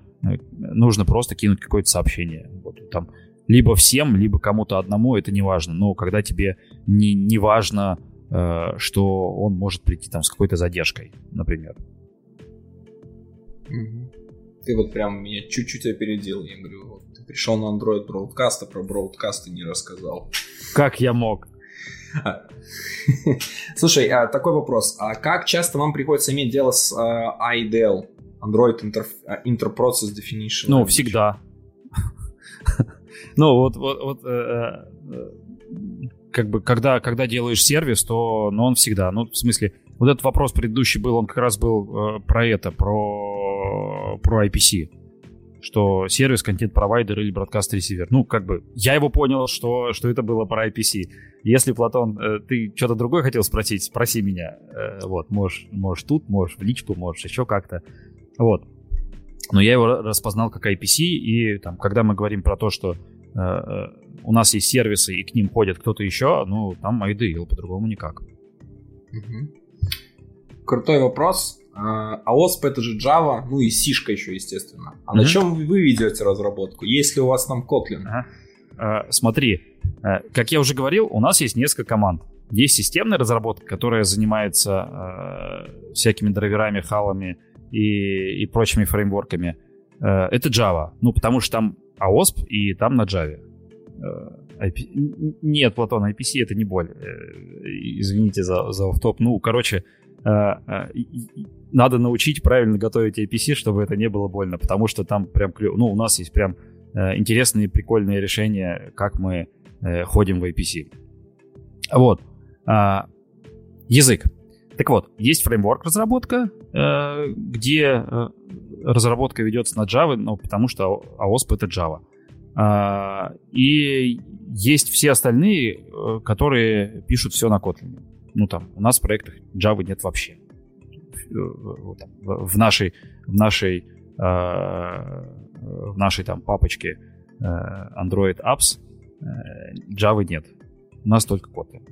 нужно просто кинуть какое-то сообщение. Вот там либо всем, либо кому-то одному, это не важно. Но когда тебе не, не важно, что он может прийти там с какой-то задержкой, например. Ты вот прям меня чуть-чуть опередил. Я говорю, пришел на Android Broadcast, а про Broadcast не рассказал. Как я мог? Слушай, а, такой вопрос. А как часто вам приходится иметь дело с а, IDL? Android Inter Interprocess Definition? Ну, всегда. Ну, вот, вот, вот э, э, как бы, когда, когда делаешь сервис, то ну, он всегда. Ну, в смысле, вот этот вопрос предыдущий был, он как раз был э, про это, про, про IPC что сервис, контент-провайдер или бродкаст-ресивер. Ну, как бы, я его понял, что, что это было про IPC. Если, Платон, э, ты что-то другое хотел спросить, спроси меня. Э, вот, можешь, можешь тут, можешь в личку, можешь еще как-то. Вот. Но я его распознал как IPC, и там, когда мы говорим про то, что у нас есть сервисы, и к ним ходит кто-то еще, ну, там IDL, по-другому никак. Угу. Крутой вопрос. А OSP это же Java, ну и C-шка еще, естественно. А mm-hmm. на чем вы ведете разработку? Есть ли у вас там Kotlin? Ага. А, смотри, э, как я уже говорил, у нас есть несколько команд. Есть системная разработка, которая занимается э, всякими драйверами, халами и, и прочими фреймворками. Э, это Java, ну потому что там AOSP и там на Java. Э, IP... Нет, Платон, IPC это не боль. Э, извините за, за офф-топ. Ну, короче, э, надо научить правильно готовить IPC, чтобы это не было больно, потому что там прям клево. Ну, у нас есть прям интересные, прикольные решения, как мы ходим в IPC. Вот. А, язык. Так вот, есть фреймворк разработка, э, где э, разработка ведется на Java, ну, потому что AOSP это Java. А, и есть все остальные, э, которые пишут все на Kotlin. Ну, там, у нас в проектах Java нет вообще. В нашей, в нашей, в нашей там папочке Android Apps Java нет. У нас только Kotlin.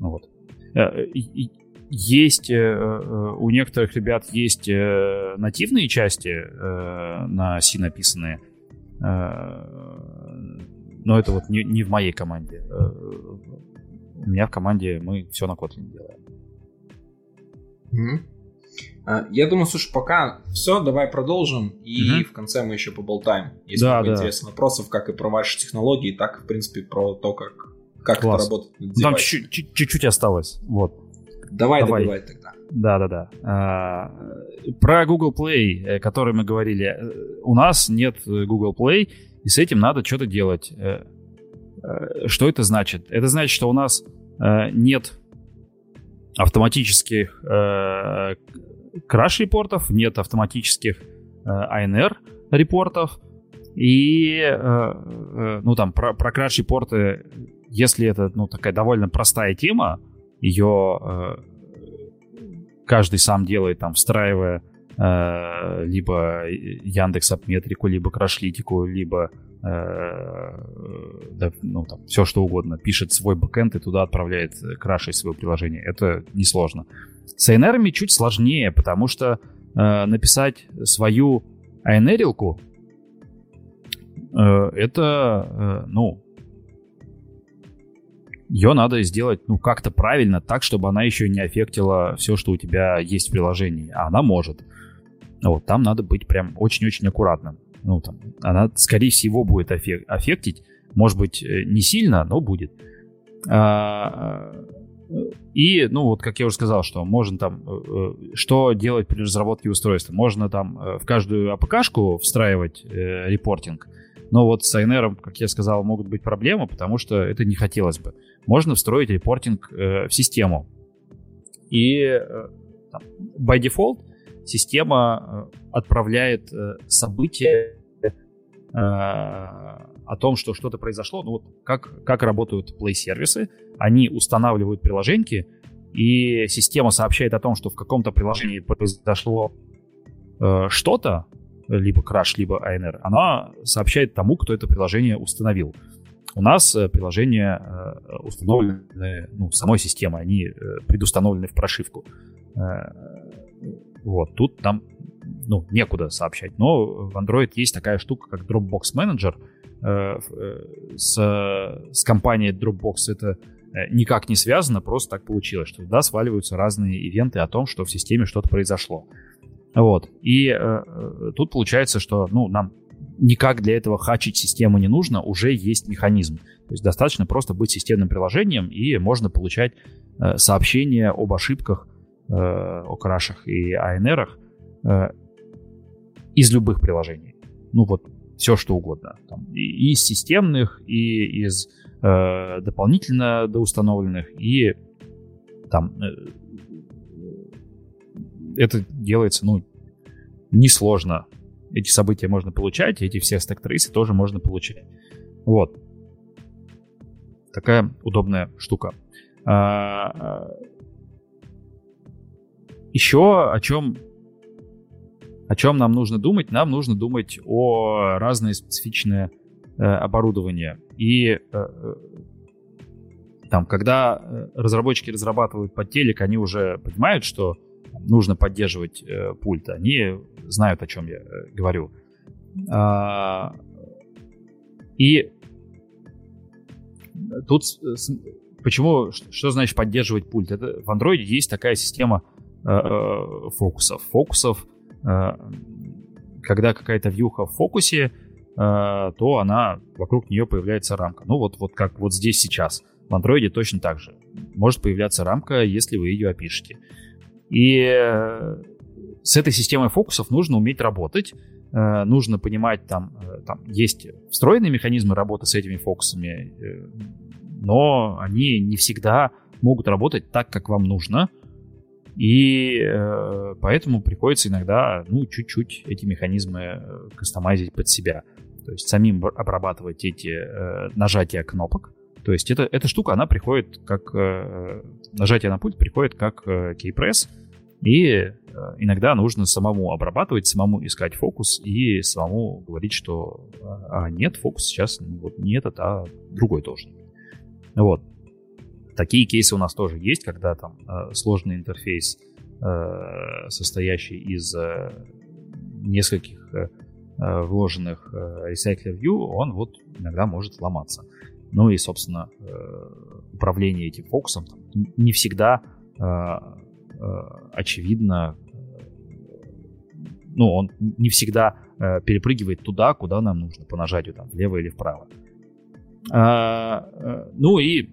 Вот. Есть у некоторых ребят есть нативные части на C написанные, но это вот не, не в моей команде. У меня в команде мы все на Kotlin делаем. Mm-hmm. Я думаю, слушай, пока все, давай продолжим, и mm-hmm. в конце мы еще поболтаем. Если да, да. интересно вопросов, как и про ваши технологии, так в принципе, про то, как, как это работает на Там чуть-чуть осталось, вот. Давай, давай. добивай тогда. Да, да, да. А, про Google Play, э, который мы говорили, э, у нас нет Google Play, и с этим надо что-то делать. Э, что это значит? Это значит, что у нас нет автоматических краш-репортов, нет автоматических ANR-репортов, и, ну, там, про, про краш-репорты, если это, ну, такая довольно простая тема, ее каждый сам делает, там, встраивая э, либо Яндекс Апметрику, либо Крашлитику, либо э, да, ну, там, все что угодно, пишет свой бэкэнд и туда отправляет крашей свое приложение. Это несложно. С ANR чуть сложнее, потому что э, написать свою ANR-илку э, это, э, ну, ее надо сделать, ну, как-то правильно, так, чтобы она еще не аффектила все, что у тебя есть в приложении. А она может. Вот, там надо быть прям очень-очень аккуратным. Ну, там, она, скорее всего, будет аффек- аффектить. Может быть, э, не сильно, но будет. А, и, ну, вот, как я уже сказал, что можно там, э, э, что делать при разработке устройства? Можно там в каждую АПК-шку встраивать э, репортинг, но вот с INR, как я сказал, могут быть проблемы, потому что это не хотелось бы. Можно встроить репортинг э, в систему. И э, там, by default система э, отправляет э, события э, о том, что что-то произошло. Ну вот как, как работают play-сервисы. Они устанавливают приложеньки, и система сообщает о том, что в каком-то приложении произошло э, что-то, либо Crash, либо ANR, она сообщает тому, кто это приложение установил. У нас э, приложения э, установлены ну, самой системой, они э, предустановлены в прошивку. Вот, тут нам ну, некуда сообщать. Но в Android есть такая штука, как Dropbox Manager. С, с компанией Dropbox это никак не связано, просто так получилось, что туда сваливаются разные ивенты о том, что в системе что-то произошло. Вот. И э, э, тут получается, что ну, нам никак для этого хачить систему не нужно, уже есть механизм. То есть достаточно просто быть системным приложением, и можно получать э, сообщения об ошибках, э, о крашах и АНРах э, из любых приложений. Ну вот все что угодно. Там, и из системных, и из э, дополнительно доустановленных, и там э, это делается, ну, несложно. Эти события можно получать, эти все stack trace ы тоже можно получать. Вот. Такая удобная штука. А, а, еще о чем о чем нам нужно думать? Нам нужно думать о разное специфичное э, оборудование. И э, э там, когда э, разработчики разрабатывают под телек, они уже понимают, что нужно поддерживать э, пульт, они знают, о чем я э, говорю. А, и тут почему, что значит поддерживать пульт? Это, в Android есть такая система э, э, фокусов. Фокусов, э, когда какая-то вьюха в фокусе, э, то она, вокруг нее появляется рамка. Ну вот, вот как вот здесь сейчас. В Android точно так же. Может появляться рамка, если вы ее опишете. И э, с этой системой фокусов нужно уметь работать, э, нужно понимать, там, э, там есть встроенные механизмы работы с этими фокусами, но они не всегда могут работать так, как вам нужно. И э, поэтому приходится иногда, ну, чуть-чуть эти механизмы кастомизить под себя. То есть самим обрабатывать эти э, нажатия кнопок. То есть это, эта штука, она приходит как... Э, нажатие на пульт приходит как э, кейпресс, и э, иногда нужно самому обрабатывать, самому искать фокус и самому говорить, что а, нет, фокус сейчас вот не этот, а другой должен. Вот. Такие кейсы у нас тоже есть, когда там э, сложный интерфейс, э, состоящий из нескольких вложенных Recycler View, он вот иногда может ломаться. Ну и, собственно, управление этим фокусом не всегда очевидно, ну, он не всегда перепрыгивает туда, куда нам нужно по нажатию, там, влево или вправо. Ну и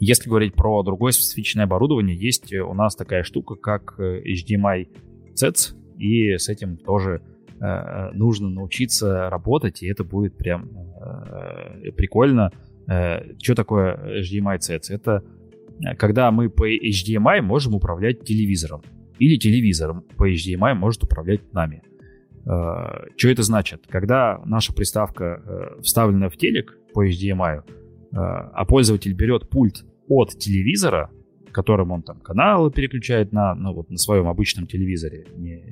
если говорить про другое специфичное оборудование, есть у нас такая штука, как HDMI CETS, и с этим тоже э, нужно научиться работать, и это будет прям э, прикольно. Э, что такое HDMI CETS? Это э, когда мы по HDMI можем управлять телевизором, или телевизором по HDMI может управлять нами. Э, что это значит? Когда наша приставка э, вставлена в телек по HDMI, э, а пользователь берет пульт от телевизора, которым он там каналы переключает на, ну, вот на своем обычном телевизоре. Не,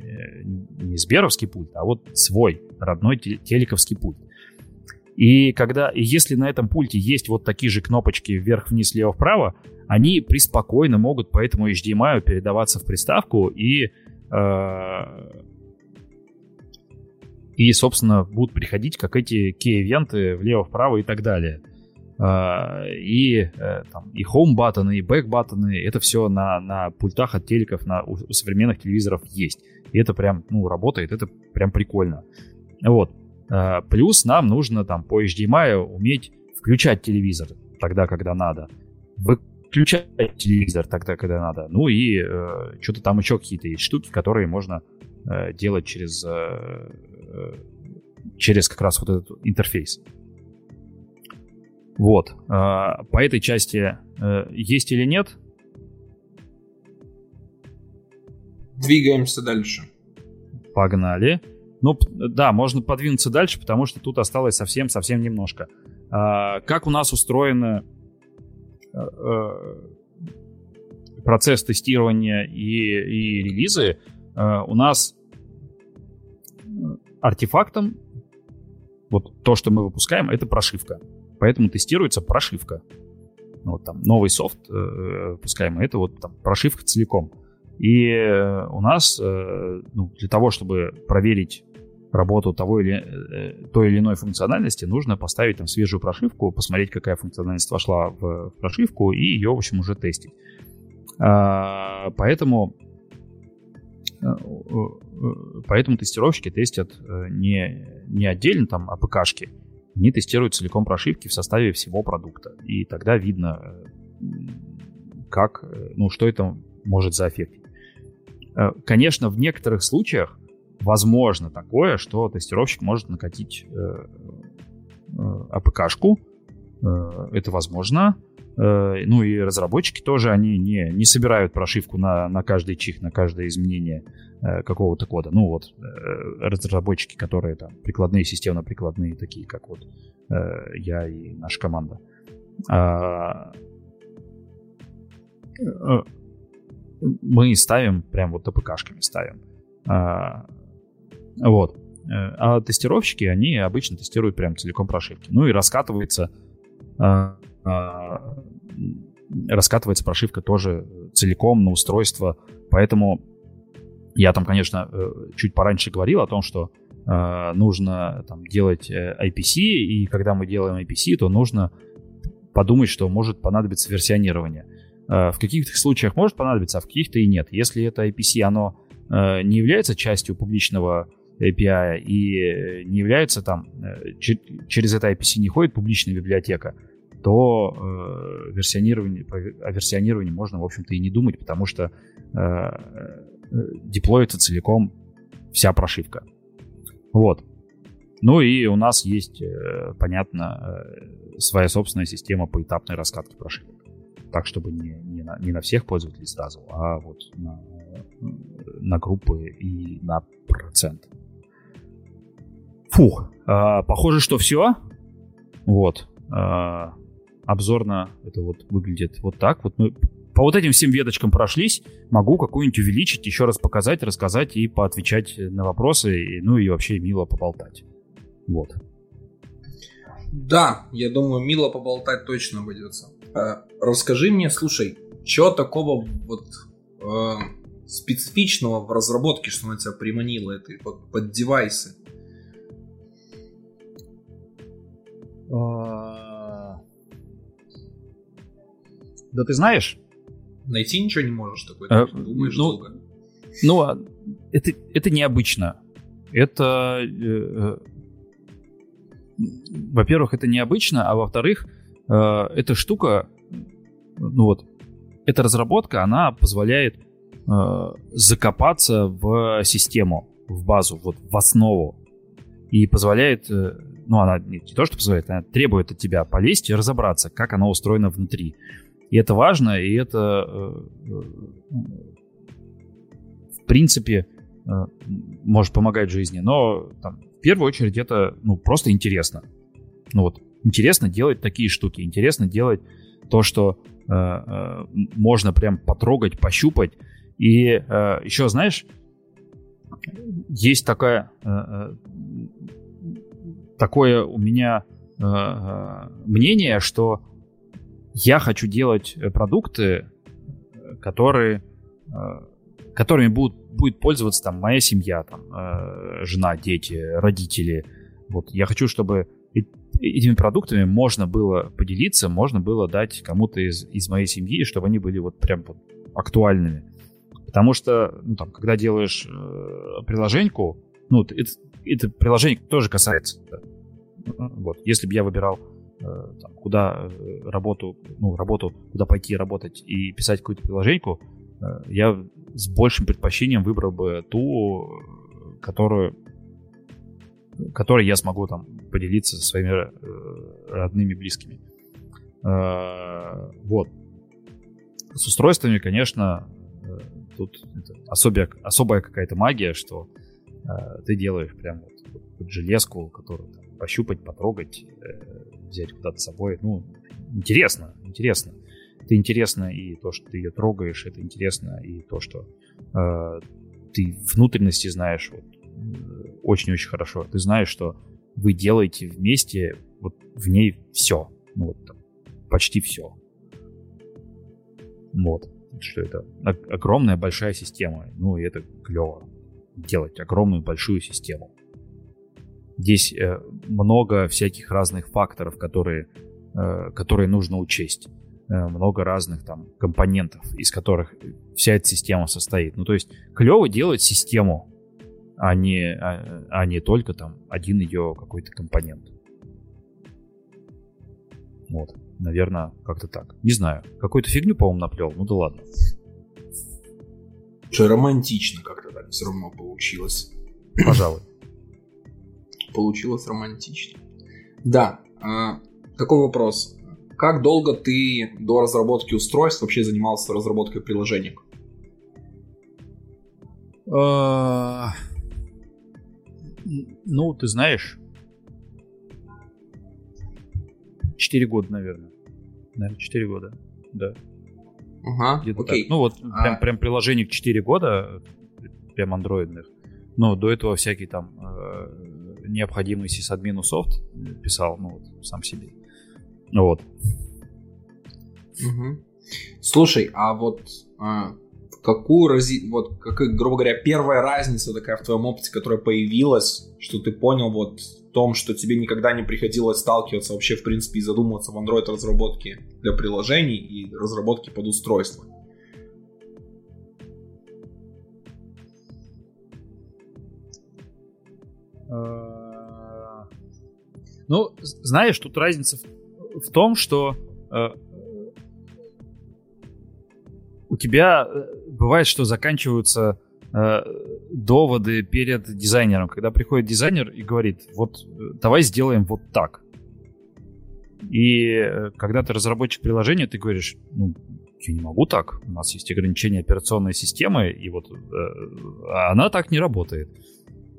не Сберовский пульт, а вот свой родной телековский пульт. И когда, если на этом пульте есть вот такие же кнопочки вверх-вниз, лево-вправо, они преспокойно могут по этому HDMI передаваться в приставку и, э, и собственно, будут приходить как эти key-эвенты влево-вправо и так далее. А, и, э, там, и home баттоны, и back баттоны, это все на, на пультах от телеков, на, у современных телевизоров есть. И это прям, ну, работает, это прям прикольно. Вот. А, плюс нам нужно там по HDMI уметь включать телевизор тогда, когда надо. Выключать телевизор тогда, когда надо. Ну и э, что-то там еще какие-то есть штуки, которые можно э, делать через, э, э через как раз вот этот интерфейс. Вот. А, по этой части э, есть или нет? Двигаемся дальше. Погнали. Ну, да, можно подвинуться дальше, потому что тут осталось совсем-совсем немножко. А, как у нас устроен э, э, процесс тестирования и, и релизы? У нас артефактом, вот то, что мы выпускаем, это прошивка поэтому тестируется прошивка. Вот там новый софт э, пускаемый, это вот там прошивка целиком. И э, у нас э, ну, для того, чтобы проверить работу того или, э, той или иной функциональности, нужно поставить там свежую прошивку, посмотреть, какая функциональность вошла в прошивку, и ее, в общем, уже тестить. А, поэтому, э, э, поэтому тестировщики тестят не, не отдельно там АПКшки, они тестируют целиком прошивки в составе всего продукта. И тогда видно, э, как, э, ну, что это может заэффектить. Э, конечно, в некоторых случаях возможно такое, что тестировщик может накатить АПКшку. Это возможно. Ну и разработчики тоже, они не, не собирают прошивку на, на каждый чих, на каждое изменение Э, какого-то кода. Ну вот, э, разработчики, которые там прикладные, системно-прикладные, такие как вот э, я и наша команда. А, мы ставим, прям вот АПКшками ставим. Вот. А тестировщики, они обычно тестируют прям целиком прошивки. Ну и раскатывается раскатывается прошивка тоже целиком на устройство, поэтому я там, конечно, э, чуть пораньше говорил о том, что э, нужно там, делать э, IPC, и когда мы делаем IPC, то нужно подумать, что может понадобиться версионирование. В каких-то случаях может понадобиться, а в каких-то и нет. Если это IPC, оно не является частью публичного API и не является там, через это IPC не ходит публичная библиотека, то э, версионирование, о версионировании можно, в общем-то, и не думать, потому что э, деплоится целиком вся прошивка. Вот. Ну и у нас есть, э, понятно, э, своя собственная система поэтапной раскатки прошивок. Так, чтобы не, не, на, не на всех пользователей сразу, а вот на, на группы и на процент. Фух, а, похоже, что все. Вот. А, обзорно это вот выглядит вот так. Вот мы по вот этим всем веточкам прошлись, могу какую-нибудь увеличить, еще раз показать, рассказать и поотвечать на вопросы, и, ну и вообще мило поболтать. Вот. Да, я думаю, мило поболтать точно обойдется. А, расскажи мне, слушай, что такого вот э, специфичного в разработке, что на тебя приманило это под, под девайсы? Да ты знаешь, Найти ничего не можешь такой, а, думаешь ну, долго. Ну, а это, это необычно. Это, э, э, во-первых, это необычно, а во-вторых, э, эта штука, ну вот, эта разработка, она позволяет э, закопаться в систему, в базу, вот в основу. И позволяет, э, ну, она не, то, что позволяет, она требует от тебя полезть и разобраться, как оно устроено внутри. И это важно, и это, э, э, в принципе, э, может помогать жизни. Но там, в первую очередь это ну, просто интересно. Ну вот, интересно делать такие штуки, интересно делать то, что э, можно прям потрогать, пощупать. И э, еще, знаешь, есть такая, э такое у меня э, э, мнение, что я хочу делать продукты, которые, которыми будут, будет пользоваться там моя семья, там, жена, дети, родители. Вот я хочу, чтобы этими продуктами можно было поделиться, можно было дать кому-то из, из моей семьи, чтобы они были вот прям вот актуальными. Потому что, ну, там, когда делаешь э, приложеньку, ну, это, это приложение тоже касается. Вот, если бы я выбирал, э, там, куда э, работу, ну, работу, куда пойти работать и писать какую-то приложеньку, э, я с большим предпочтением выбрал бы ту, которую которой я смогу там поделиться со своими родными, близкими. Вот. С устройствами, конечно, тут особая, особая какая-то магия, что ты делаешь прям вот, вот железку, которую там, пощупать, потрогать, взять куда-то с собой. Ну, интересно, интересно. Это интересно и то, что ты ее трогаешь, это интересно и то, что э, ты внутренности знаешь, вот, очень-очень хорошо. Ты знаешь, что вы делаете вместе вот в ней все. Ну, вот, там, почти все. Вот. Что это огромная большая система. Ну, и это клево. Делать огромную большую систему. Здесь э, много всяких разных факторов, которые, э, которые нужно учесть. Э, много разных там компонентов, из которых вся эта система состоит. Ну, то есть клево делать систему, а не, а, а не только там один ее какой-то компонент. Вот, наверное, как-то так. Не знаю, какую-то фигню, по-моему, наплел, ну да ладно. Что романтично так все равно получилось. Пожалуй. Получилось романтично. Да, а, такой вопрос. Как долго ты до разработки устройств вообще занимался разработкой приложений? А, ну, ты знаешь, 4 года, наверное. Наверное, 4 года, да. Ага, Где-то окей. Так. Ну вот, а... прям, прям приложений 4 года, прям андроидных. Но до этого всякий там э, необходимый сисадмину софт писал, ну вот, сам себе. Вот. Угу. Слушай, а вот а, какую рази... вот, как, грубо говоря, первая разница такая в твоем опыте, которая появилась, что ты понял вот в том, что тебе никогда не приходилось сталкиваться вообще, в принципе, и задумываться в Android разработке для приложений и разработки под устройство? Ну, знаешь, тут разница в том, что э, у тебя э, бывает, что заканчиваются э, доводы перед дизайнером, когда приходит дизайнер и говорит, вот давай сделаем вот так. И когда ты разработчик приложения, ты говоришь, ну, я не могу так, у нас есть ограничения операционной системы, и вот э, она так не работает.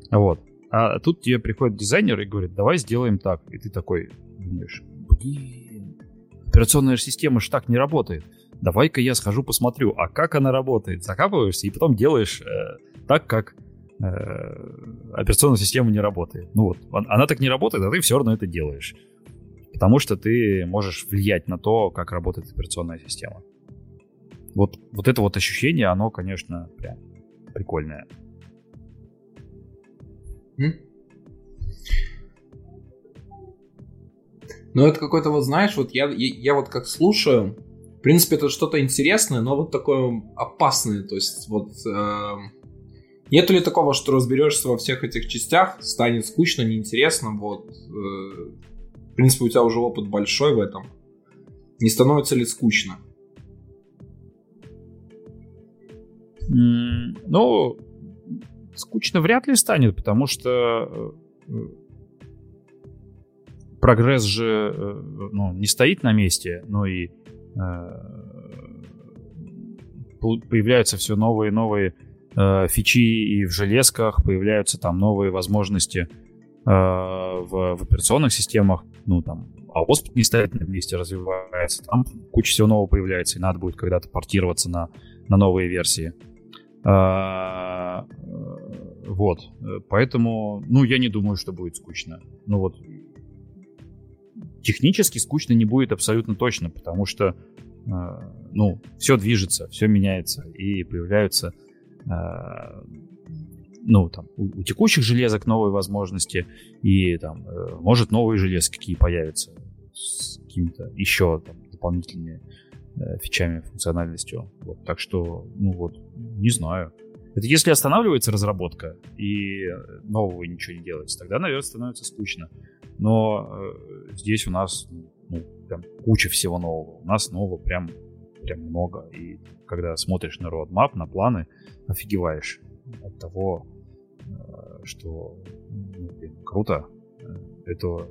Вот. А тут тебе приходит дизайнер и говорит, давай сделаем так. И ты такой думаешь, блин, операционная система же так не работает давай-ка я схожу посмотрю, а как она работает. Закапываешься и потом делаешь э, так, как э, операционная система не работает. Ну вот, она так не работает, а ты все равно это делаешь. Потому что ты можешь влиять на то, как работает операционная система. Вот, вот это вот ощущение, оно, конечно, прям прикольное. Ну, это какой-то вот, знаешь, вот я, я, я вот как слушаю, принципе, это что-то интересное, но вот такое опасное. То есть, вот э, нет ли такого, что разберешься во всех этих частях, станет скучно, неинтересно, вот. Э, в принципе, у тебя уже опыт большой в этом. Не становится ли скучно? Ну, скучно вряд ли станет, потому что э, прогресс же э, ну, не стоит на месте, но и Э, появляются все новые и новые э, фичи и в железках, появляются там новые возможности э, в, в операционных системах, ну там, а OSP не стоит на месте, развивается, там куча всего нового появляется, и надо будет когда-то портироваться на, на новые версии. А, вот, поэтому, ну, я не думаю, что будет скучно. Ну вот, технически скучно не будет абсолютно точно, потому что э, ну, все движется, все меняется, и появляются э, ну, там, у, у текущих железок новые возможности, и там, э, может, новые железки какие появятся с какими-то еще там, дополнительными э, фичами, функциональностью. Вот, так что, ну вот, не знаю. Это если останавливается разработка и нового ничего не делается, тогда, наверное, становится скучно но э, здесь у нас ну, прям куча всего нового. У нас нового прям, прям много. И когда смотришь на roadmap, на планы, офигеваешь от того, э, что ну, блин, круто. Это,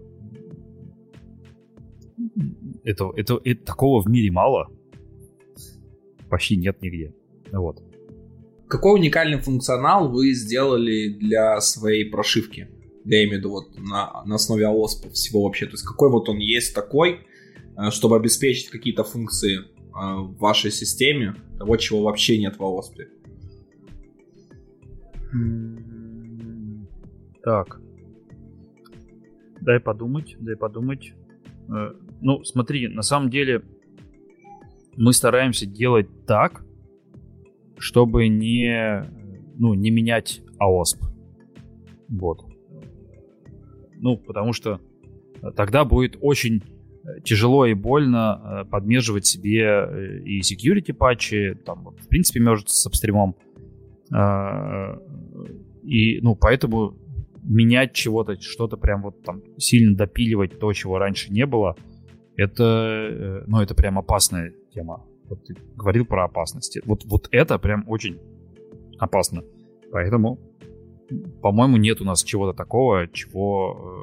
это, это, это такого в мире мало. Почти нет нигде. Вот. Какой уникальный функционал вы сделали для своей прошивки? я имею в виду вот на, на основе AOSP всего вообще, то есть какой вот он есть такой, э, чтобы обеспечить какие-то функции э, в вашей системе, того, чего вообще нет в AOSP. Так. Дай подумать, дай подумать. Э, ну, смотри, на самом деле мы стараемся делать так, чтобы не, ну, не менять AOSP. Вот. Ну, потому что э, тогда будет очень э, тяжело и больно э, подмеживать себе и security патчи, там, в принципе, может с апстримом. И, ну, поэтому менять чего-то, что-то прям вот там сильно допиливать то, чего раньше не было, это, ну, это прям опасная тема. Вот ты говорил про опасности. Вот, вот это прям очень опасно. Поэтому по-моему, нет у нас чего-то такого, чего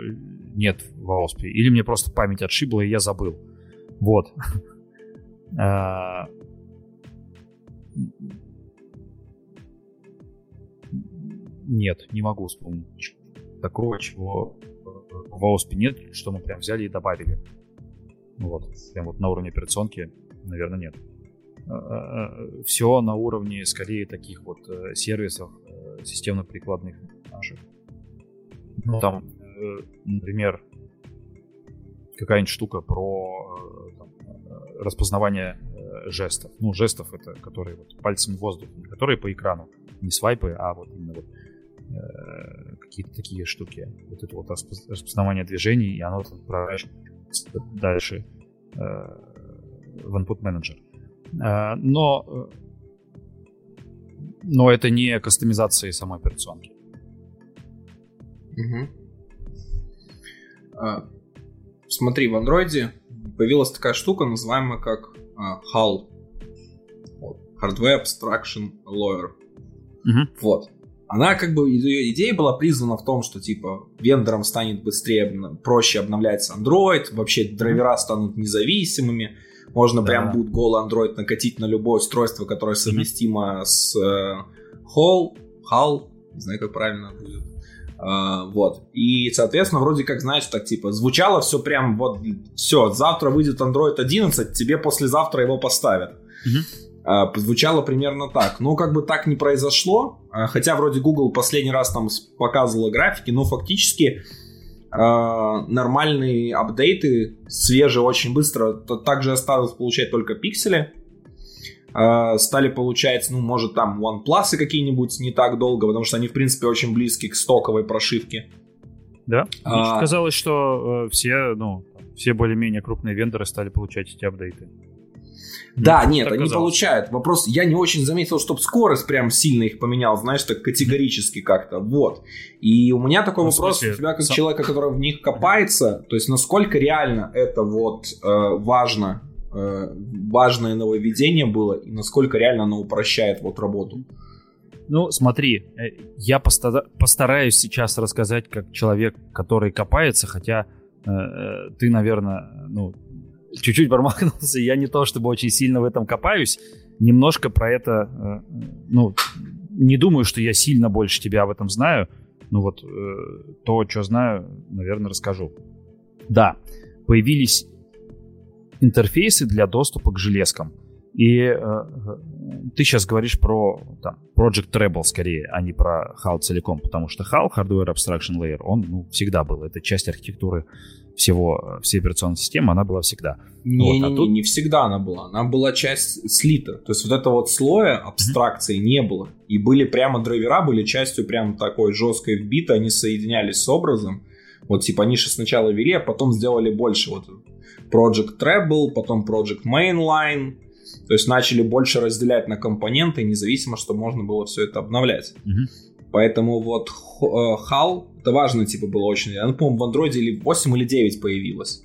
э, нет в AOSP. Или мне просто память отшибла, и я забыл. Вот. А, нет, не могу вспомнить такого, чего в AOSP нет, что мы прям взяли и добавили. Вот. Прям вот на уровне операционки, наверное, нет. А, а, Все на уровне скорее таких вот э, сервисов, системно-прикладных наших. Ну, там, э, например, какая-нибудь штука про э, там, э, распознавание жестов. Ну, жестов это, которые вот пальцем в воздух, не которые по экрану, не свайпы, а вот именно вот э, какие-то такие штуки. Вот это вот распознавание движений, и оно отправляется дальше э, в input manager. Э, но но это не кастомизация самой операционки. Угу. А, смотри, в андроиде появилась такая штука, называемая как а, HAL. Hardware Abstraction Lawyer. Угу. Вот. Она как бы, ее идея была призвана в том, что типа вендорам станет быстрее, проще обновляться Android, вообще драйвера станут независимыми, можно да. прям будет голый Android накатить на любое устройство, которое совместимо mm-hmm. с э, Hall, HAL, не знаю, как правильно будет. Uh, вот. И, соответственно, вроде как, знаешь, так типа, звучало все прям вот, все, завтра выйдет Android 11, тебе послезавтра его поставят. Mm-hmm. Uh, звучало примерно так. Ну, как бы так не произошло, uh, хотя вроде Google последний раз там показывала графики, но фактически нормальные апдейты, свежие очень быстро. Также осталось получать только пиксели. Э, стали получать, ну, может, там OnePlus какие-нибудь не так долго, потому что они, в принципе, очень близки к стоковой прошивке. Да? А... Казалось, что э, все, ну, все более-менее крупные вендоры стали получать эти апдейты. Да, ну, нет, они казалось. получают. Вопрос, я не очень заметил, чтобы скорость прям сильно их поменял, знаешь, так категорически как-то. Вот. И у меня такой ну, вопрос смысле, у тебя как сам... человека, который в них копается, то есть насколько реально это вот э, важно, э, важное нововведение было, и насколько реально оно упрощает вот работу. Ну, смотри, э, я постараюсь сейчас рассказать как человек, который копается, хотя э, э, ты, наверное, ну, чуть-чуть промахнулся. Я не то чтобы очень сильно в этом копаюсь. Немножко про это, э, ну, не думаю, что я сильно больше тебя об этом знаю. Ну вот э, то, что знаю, наверное, расскажу. Да, появились интерфейсы для доступа к железкам. И э, ты сейчас говоришь про там, Project Treble скорее, а не про HAL целиком, потому что HAL, Hardware Abstraction Layer, он ну, всегда был. Это часть архитектуры всего, всей операционной системы, она была всегда. Не, вот, а не, тут... не всегда она была. Она была часть слита. То есть вот этого вот слоя абстракции mm-hmm. не было. И были прямо драйвера, были частью прям такой жесткой вбитой, они соединялись с образом. Вот типа они же сначала вели, а потом сделали больше. Вот Project Treble, потом Project Mainline, то есть начали больше разделять на компоненты, независимо, что можно было все это обновлять. Угу. Поэтому вот HAL, э, это важно, типа, было очень... Я по-моему, в Android или 8 или 9 появилось.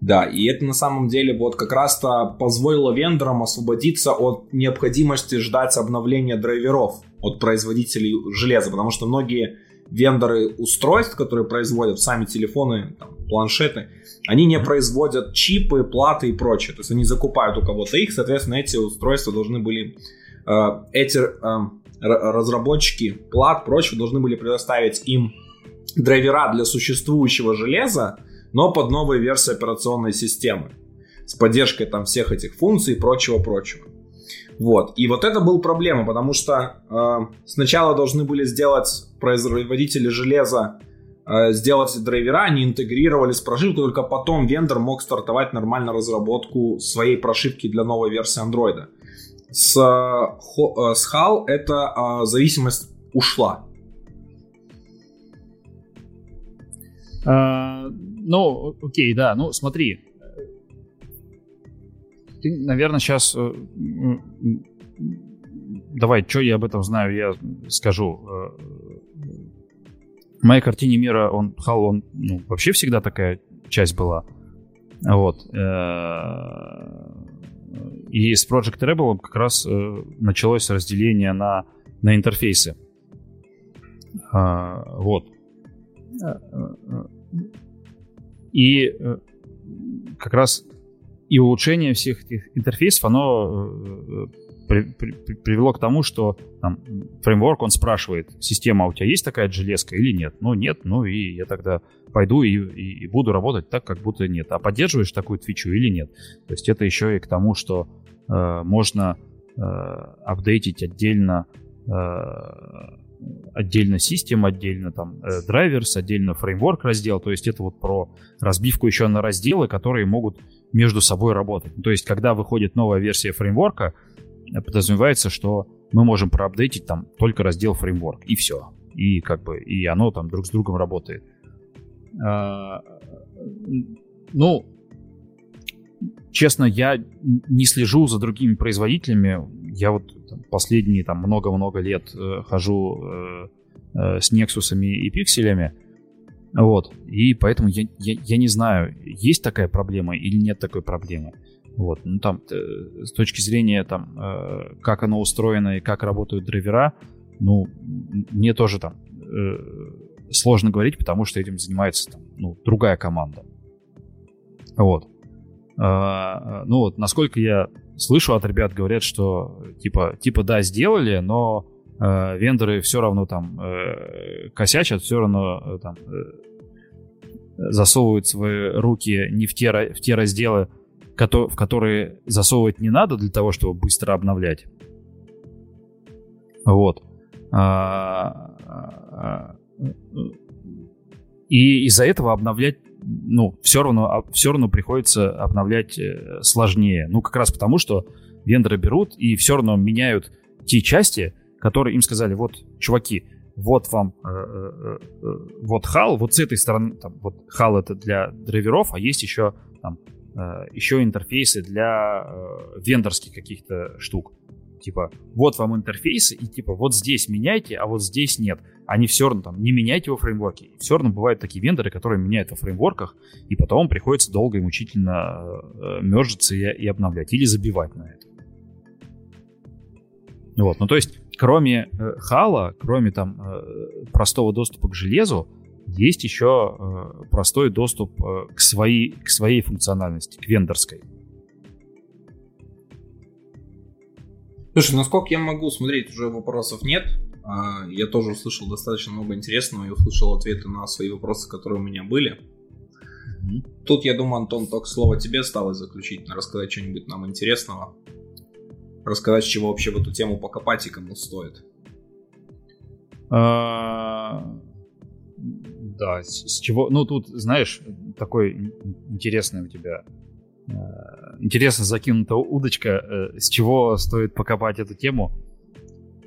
Да, и это на самом деле вот как раз-то позволило вендорам освободиться от необходимости ждать обновления драйверов от производителей железа, потому что многие вендоры устройств, которые производят сами телефоны, там, планшеты, они не производят чипы, платы и прочее. То есть они закупают у кого-то их, соответственно, эти устройства должны были, э, эти э, разработчики плат, прочего, должны были предоставить им драйвера для существующего железа, но под новой версией операционной системы. С поддержкой там всех этих функций и прочего-прочего. Вот. И вот это был проблема, потому что э, сначала должны были сделать производители железа Э, сделать драйвера, они интегрировали с прошивкой, только потом вендор мог стартовать нормально разработку своей прошивки для новой версии андроида. С, э, с HAL эта э, зависимость ушла. А, ну, окей, да, ну смотри. Ты, наверное, сейчас... Давай, что я об этом знаю, я скажу моей картине мира он Хал, он ну, вообще всегда такая часть была. Вот. Э, и с Project Rebel как раз э, началось разделение на, на интерфейсы. А, вот. И э, как раз и улучшение всех этих интерфейсов, оно при, при, привело к тому, что там, фреймворк, он спрашивает, система, у тебя есть такая железка или нет? Ну, нет, ну и я тогда пойду и, и, и буду работать так, как будто нет. А поддерживаешь такую твичу или нет? То есть это еще и к тому, что э, можно э, апдейтить отдельно э, отдельно систем, отдельно там э, драйверс, отдельно фреймворк раздел. То есть это вот про разбивку еще на разделы, которые могут между собой работать. То есть когда выходит новая версия фреймворка, подразумевается, что мы можем проапдейтить там только раздел фреймворк, и все. И как бы, и оно там друг с другом работает. А, ну, честно, я не слежу за другими производителями. Я вот там, последние там много-много лет э, хожу э, э, с Nexus'ами и пикселями. Вот. И поэтому я, я, я не знаю, есть такая проблема или нет такой проблемы. Вот, ну там э, с точки зрения там, э, как оно устроено и как работают драйвера, ну, мне тоже там э, сложно говорить, потому что этим занимается там, ну, другая команда. Вот. А, ну вот, насколько я слышу от ребят, говорят, что типа, типа да, сделали, но э, вендоры все равно там э, косячат, все равно там э, засовывают свои руки не в те, в те разделы, в которые засовывать не надо для того, чтобы быстро обновлять. Вот. А, а, и из-за этого обновлять, ну, все равно, а, все равно приходится обновлять э, сложнее. Ну, как раз потому, что вендоры берут и все равно меняют те части, которые им сказали, вот, чуваки, вот вам э, э, вот HAL, вот с этой стороны, там, вот HAL это для драйверов, а есть еще там еще интерфейсы для э, вендорских каких-то штук. Типа, вот вам интерфейсы, и типа, вот здесь меняйте, а вот здесь нет. Они все равно там не меняйте во фреймворке. Все равно бывают такие вендоры, которые меняют во фреймворках, и потом приходится долго и мучительно э, мержиться и, и обновлять, или забивать на это. Вот, ну то есть, кроме э, хала, кроме там э, простого доступа к железу, есть еще э, простой доступ э, к, своей, к своей функциональности, к вендорской. Слушай, насколько я могу смотреть, уже вопросов нет. А, я тоже услышал достаточно много интересного и услышал ответы на свои вопросы, которые у меня были. Mm-hmm. Тут, я думаю, Антон, только слово тебе осталось заключительно, рассказать что-нибудь нам интересного. Рассказать, с чего вообще в эту тему покопать и кому стоит. А, да, с чего... Ну, тут, знаешь, такой интересный у тебя Э, интересно закинута удочка, э, с чего стоит покопать эту тему.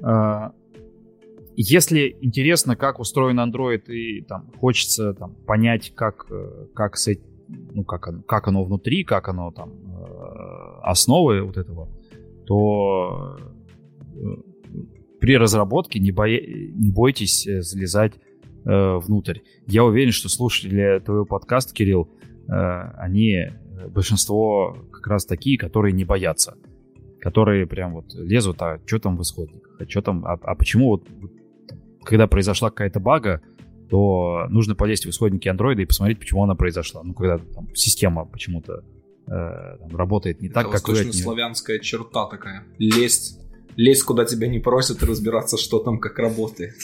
Э, если интересно, как устроен Android и там хочется там, понять, как, как, с, ну, как, как оно внутри, как оно там основы вот этого, то при разработке не, бо... не бойтесь залезать внутрь. Я уверен, что слушатели твоего подкаста, Кирилл, они большинство как раз такие, которые не боятся. Которые прям вот лезут, а что там в исходниках, а что там, а, а почему вот, когда произошла какая-то бага, то нужно полезть в исходники андроида и посмотреть, почему она произошла. Ну, когда там система почему-то э, там, работает не Это так, как вы от славянская черта такая. Лезть, лезть, куда тебя не просят, и разбираться, что там, как работает.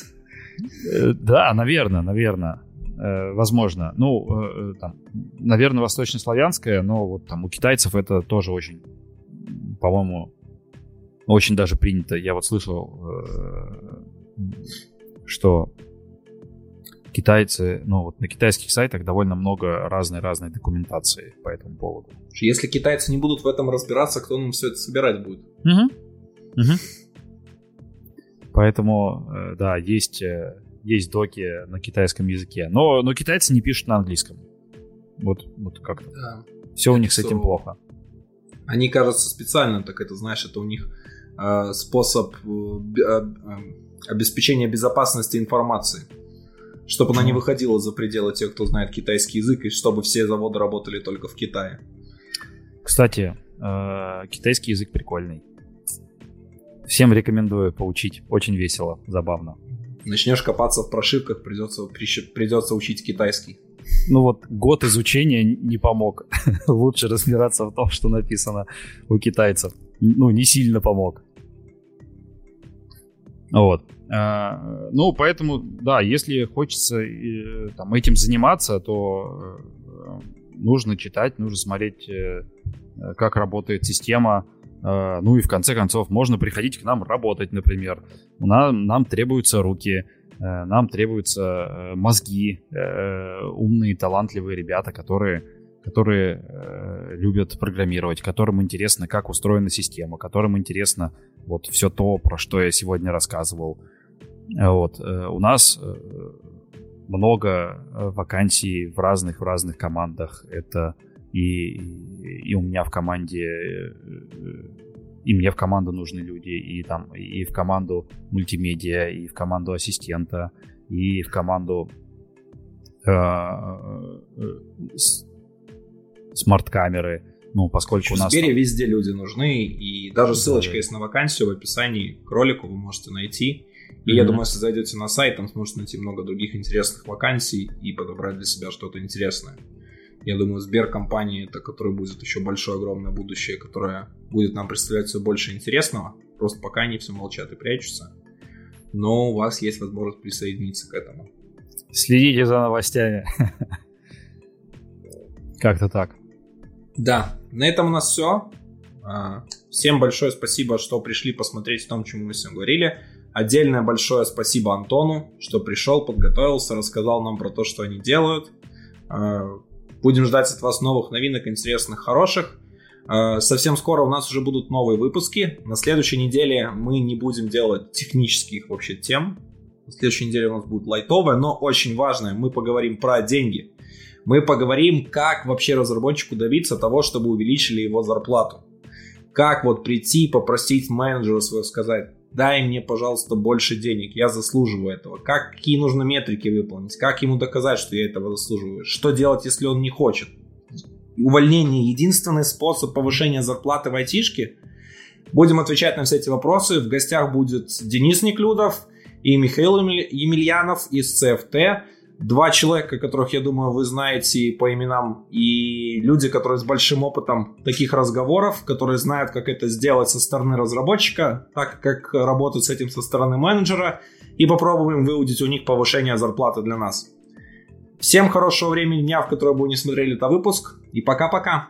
Э, да, наверное, наверное. Э, возможно. Ну, э, там, наверное, восточнославянское, но вот там у китайцев это тоже очень, по-моему, очень даже принято. Я вот слышал, что китайцы, ну вот на китайских сайтах довольно много разной-разной документации по этому поводу. Если китайцы не будут в этом разбираться, кто нам все это собирать будет? Угу. Угу. Поэтому, да, есть есть доки на китайском языке. Но, но китайцы не пишут на английском. Вот, вот как-то. Да. Все у них с этим плохо. Они, кажется, специально так это, знаешь, это у них э, способ э, э, обеспечения безопасности информации. Чтобы она не выходила за пределы тех, кто знает китайский язык, и чтобы все заводы работали только в Китае. Кстати, э, китайский язык прикольный. Всем рекомендую поучить. Очень весело, забавно. Начнешь копаться в прошивках, придется, придется учить китайский. Ну вот год изучения не помог. Лучше разбираться в том, что написано у китайцев. Ну, не сильно помог. Вот. А, ну, поэтому, да, если хочется э, там, этим заниматься, то э, нужно читать, нужно смотреть, э, как работает система, ну и в конце концов, можно приходить к нам работать, например. Нам, нам требуются руки, э, нам требуются э, мозги, умные, талантливые ребята, которые, которые любят программировать, которым интересно, как устроена система, которым интересно вот все то, про что я сегодня рассказывал. Вот. У нас много вакансий в разных в разных командах. Это и, и у меня в команде э, и мне в команду нужны люди, и там и в команду мультимедиа, и в команду ассистента, и в команду э, э, смарт-камеры. Ну, поскольку у нас... В Сбере там... везде люди нужны, и даже ссылочка да, есть на вакансию в описании к ролику, вы можете найти. И mm-hmm. я думаю, если зайдете на сайт, там сможете найти много других интересных вакансий и подобрать для себя что-то интересное. Я думаю, Сберкомпания это которая будет еще большое, огромное будущее, которое будет нам представлять все больше интересного. Просто пока они все молчат и прячутся. Но у вас есть возможность присоединиться к этому. Следите за новостями. Как-то так. Да, на этом у нас все. А, всем большое спасибо, что пришли посмотреть о том, чему мы сегодня говорили. Отдельное большое спасибо Антону, что пришел, подготовился, рассказал нам про то, что они делают. Будем ждать от вас новых новинок, интересных, хороших. Э, совсем скоро у нас уже будут новые выпуски. На следующей неделе мы не будем делать технических вообще тем. На следующей неделе у нас будет лайтовая, но очень важная. Мы поговорим про деньги. Мы поговорим, как вообще разработчику добиться того, чтобы увеличили его зарплату. Как вот прийти, попросить менеджера своего сказать, дай мне, пожалуйста, больше денег, я заслуживаю этого. Как, какие нужно метрики выполнить, как ему доказать, что я этого заслуживаю. Что делать, если он не хочет. Увольнение единственный способ повышения зарплаты в айтишке. Будем отвечать на все эти вопросы. В гостях будет Денис Неклюдов и Михаил Емельянов из CFT два человека, которых, я думаю, вы знаете по именам, и люди, которые с большим опытом таких разговоров, которые знают, как это сделать со стороны разработчика, так как работать с этим со стороны менеджера, и попробуем выудить у них повышение зарплаты для нас. Всем хорошего времени дня, в которое вы не смотрели этот выпуск, и пока-пока!